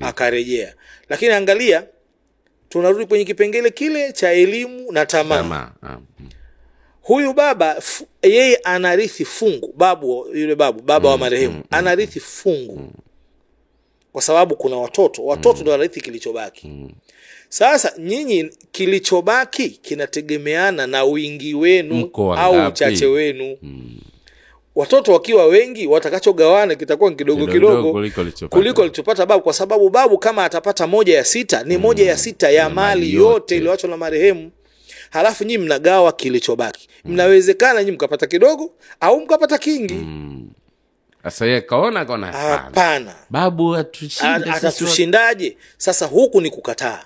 akarejea. Lakini angalia tunarudi kwenye kipengele kile cha elimu na tamaa. Mm. huyu baba f- yeye anarithi fungu babu yule babu baba wa marehemu anarithi fungu. kwa sababu kuna watoto watoto ndio wanarithi kilichobaki. Sasa nyinyi kilichobaki kinategemeana na wingi wenu au uchache wenu watoto wakiwa wengi watakachogawana kitakuwa kidogo Kidogo kuliko alichopata. babu kwa sababu babu kama atapata moja ya sita ni moja ya sita ya mali yote. iliyoachwa na marehemu. Halafu nyinyi mnagawa kilichobaki. Mnawezekana nyinyi mkapata kidogo au mkapata kingi. Sasa yeye kaona kaona hapana. Babu atushinda atatushindaje? Sasa huku ni kukataa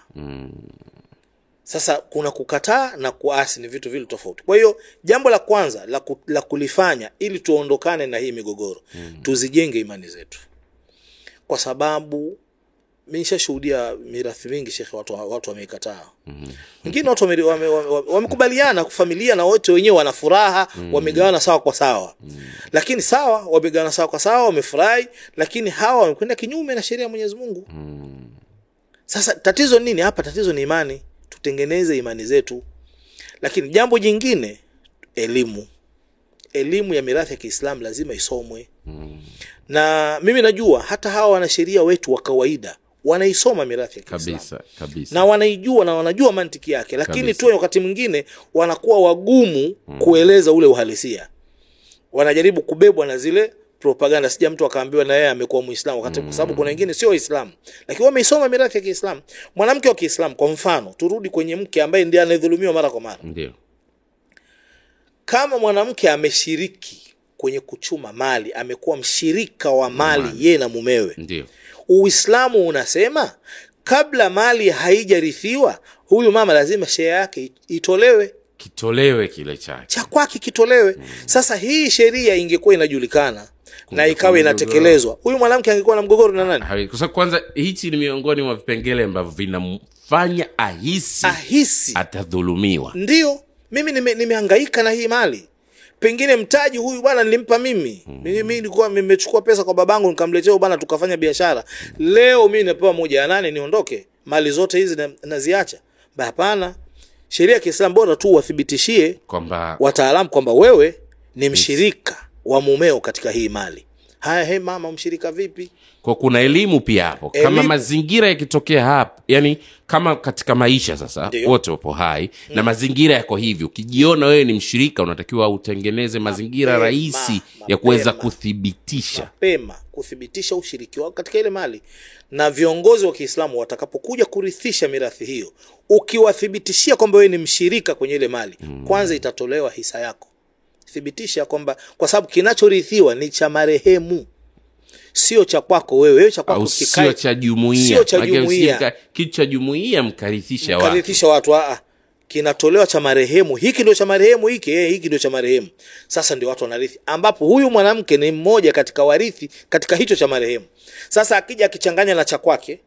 sasa kuna kukataa na kuasi ni vitu vili tofauti. Kwa hiyo jambo la kwanza la, ku, la kulifanya ili tuondokane na hii migogoro tuzijenge imani zetu. Kwa sababu mi nishashuhudia mirathi mingi shekhe watu, watu wameikataa. Wengine watu wame- wame- wame- wamekubaliana familia na wote wenyewe wana furaha wamegawana sawa kwa sawa. Lakini sawa wamegawana sawa kwa sawa wamefurahi lakini hawa wamekwenda kinyume na sheria ya mwenyezi mungu. Sasa tatizo nini hapa? Tatizo ni imani tutengeneze imani zetu. Lakini jambo jingine elimu. Elimu ya mirathi ya kiislamu lazima isomwe. Na mimi najua hata hawa wanasheria wetu wa kawaida wanaisoma mirathi ya kiislamu. Kabisa kabisa. Na wanaijua na wanajua mantiki yake. Lakini tu wakati mwingine wanakuwa wagumu kueleza ule uhalisia. Wanajaribu kubebwa na zile propaganda. Sija mtu akaambiwa na yeye amekuwa muislamu wakati kwa sababu kuna wengine sio waislamu. Lakini wameisoma mirathi ya kiislamu. Mwanamke wa kiislamu kwa mfano turudi kwenye mke ambaye ndiye anayedhulumiwa mara kwa mara. Ndio. Kama mwanamke ameshiriki kwenye kuchuma mali amekuwa mshirika wa mali yeye na mumewe. Ndio. Uislamu unasema kabla mali haijarithiwa huyu mama lazima shea yake itolewe. Kitolewe kile chake. Cha kwake kitolewe. Sasa hii sheria ingekuwa inajulikana na ikawa inatekelezwa. Huyu mwanamke angekuwa na mgogoro na nani? Kwa sababu kwanza hichi ni miongoni mwa vipengele ambavyo vinamfanya ahisi ahisi. atadhulumiwa. Ndio mimi nime, nimehangaika na hii mali. Pengine mtaji huyu bwana nilimpa mimi. Mimi nilikuwa nimechukua pesa kwa babangu nikamletea bwana tukafanya biashara. Leo mimi napewa moja ya nane niondoke. Mali zote hizi naziacha. Na hapana. Sheria ya kiislamu bora tu wathibitishie kwamba wataalamu kwamba wewe ni mshirika wa mumeo katika hii mali. Haya he mama mshirika vipi? Kwa kuna elimu pia hapo. Kama mazingira yakitokea hapo yani kama katika maisha sasa wote wapo hai na mazingira yako hivyo ukijiona wewe ni mshirika unatakiwa utengeneze mazingira Mapema, rahisi ya kuweza kuthibitisha. Mapema kuthibitisha ushiriki wao katika ile mali. Na viongozi wa kiislamu watakapokuja kurithisha mirathi hiyo ukiwathibitishia kwamba wewe ni mshirika kwenye ile mali mm. kwanza itatolewa hisa yako thibitisha kwamba kwa sababu kinachorithiwa ni cha marehemu. Sio cha kwako wewe wewe cha kwako kikae- sio cha jumuiya, sio cha jumuiya. kitu cha jumuiya mkarithisha watu. Mkarithisha watu a kinatolewa cha marehemu. Hiki ndio cha marehemu hiki eh, hiki ndio cha marehemu. Sasa ndio watu wanarithi. Ambapo huyu mwanamke ni mmoja katika warithi katika hicho cha marehemu. Sasa akija akichanganya na cha kwake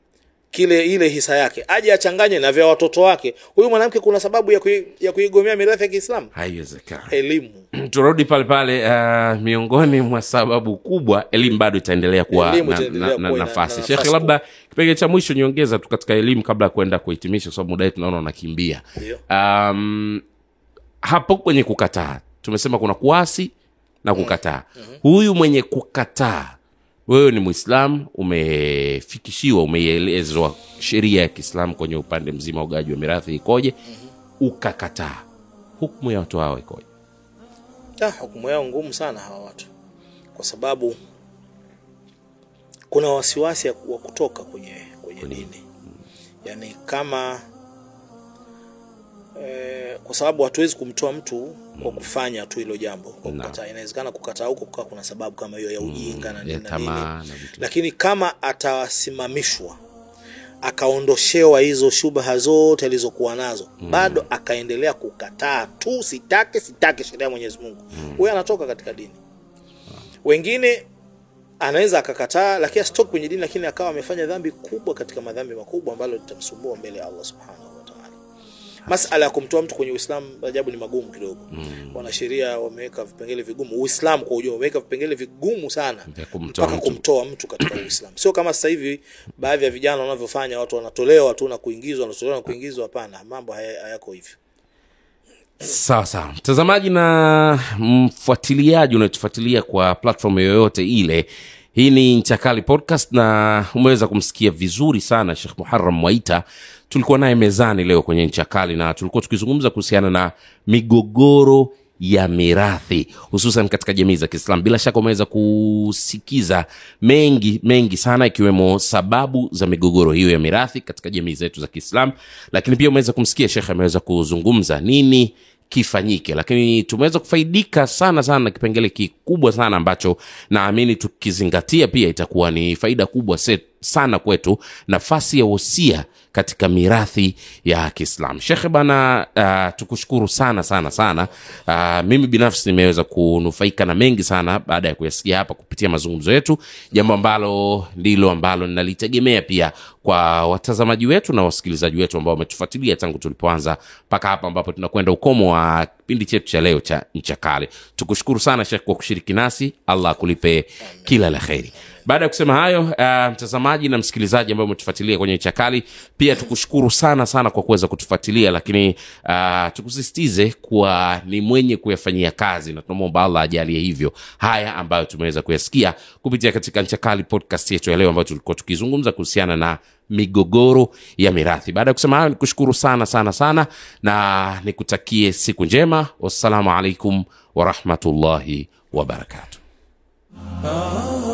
kile ile hisa yake aje achanganye na vya watoto wake. Huyu mwanamke kuna sababu ya, kui, ya kuigomea mirathi ya kiislamu? Haiwezekana. elimu. Turudi pale pale uh, miongoni mwa sababu kubwa elimu bado itaendelea kuwa Elimu na, itaendelea na, na, nafasi. na shekhe labda kipengele cha mwisho niongeza tu katika elimu kabla ya kuenda kuhitimisha kwa sababu muda wetu naona unakimbia. Um, hapo kwenye kukataa tumesema kuna kuasi na kukataa. Huyu mwenye kukataa wewe ni mwislamu umefikishiwa umeelezwa sheria ya kiislamu kwenye upande mzima ugaji wa mirathi ikoje? Ukakataa. Hukumu ya watu hao ikoje? Ah, hukumu yao ngumu sana hawa watu. Kwa sababu kuna wasiwasi wa kutoka kwenye kwenye dini. Yaani kama eh, kwa sababu hatuwezi kumtoa mtu kwa kufanya tu hilo jambo. Kwa kukataa. Inawezekana kukataa huko kukawa kuna sababu kama hiyo ya ujinga na nini na nini. lakini kama atasimamishwa akaondoshewa hizo shubha zote alizokuwa nazo mm. bado akaendelea kukataa tu sitake sitake sheria ya mwenyezi mungu. Huyo anatoka katika dini. Wengine anaweza akakataa lakini asitoke kwenye dini lakini akawa amefanya dhambi kubwa katika madhambi makubwa ambalo litamsumbua mbele ya allah subhanahu masala ya kumtoa mtu kwenye uislamu ajabu ni magumu kidogo. Mm. wanasheria wameweka vipengele vigumu. Uislamu kwa ujumla wameweka vipengele vigumu sana mpaka kumtoa mtu katika uislamu. Sio kama sasa hivi baadhi ya vijana wanavyofanya watu wanatolewa tu na kuingizwa wanatolewa na kuingizwa. Hapana mambo hayako hivyo. Sawa sawa mtazamaji na mfuatiliaji unayetufuatilia kwa platform yoyote ile hii ni nchakali podcast na umeweza kumsikia vizuri sana shekh muharam mwaita tulikuwa naye mezani leo kwenye nchakali na tulikuwa tukizungumza kuhusiana na migogoro ya mirathi hususan katika jamii za kiislam bila shaka umeweza kusikiza mengi mengi sana ikiwemo sababu za migogoro hiyo ya mirathi katika jamii zetu za kiislam lakini pia umeweza kumsikia shekhe ameweza kuzungumza nini kifanyike. Lakini tumeweza kufaidika sana sana na kipengele kikubwa sana ambacho naamini tukizingatia pia itakuwa ni faida kubwa se, sana kwetu nafasi ya wosia katika mirathi ya kiislam shekhe bana uh, tukushukuru sana sana sana. Uh, mimi binafsi nimeweza kunufaika na mengi sana baada ya kuyasikia hapa kupitia mazungumzo yetu jambo ambalo ndilo ambalo ninalitegemea pia kwa watazamaji wetu na wasikilizaji wetu ambao wametufuatilia tangu tulipoanza mpaka hapa ambapo tunakwenda ukomo wa kipindi chetu cha leo cha ncha kale. Tukushukuru sana shekh kwa kushiriki nasi. Allah akulipe kila la kheri baada ya kusema hayo uh, mtazamaji na msikilizaji ambaye umetufuatilia kwenye chakali pia tukushukuru sana sana kwa kuweza kutufuatilia lakini uh, tukusisitize kuwa ni mwenye kuyafanyia kazi na tunamwomba allah ajalie hivyo haya ambayo tumeweza kuyasikia kupitia katika nchakali podcast yetu ya leo ambayo tulikuwa tukizungumza kuhusiana na migogoro ya mirathi. Baada ya kusema hayo nikushukuru sana sana sana na nikutakie siku njema. Wassalamu alaikum warahmatullahi wabarakatuh. Ah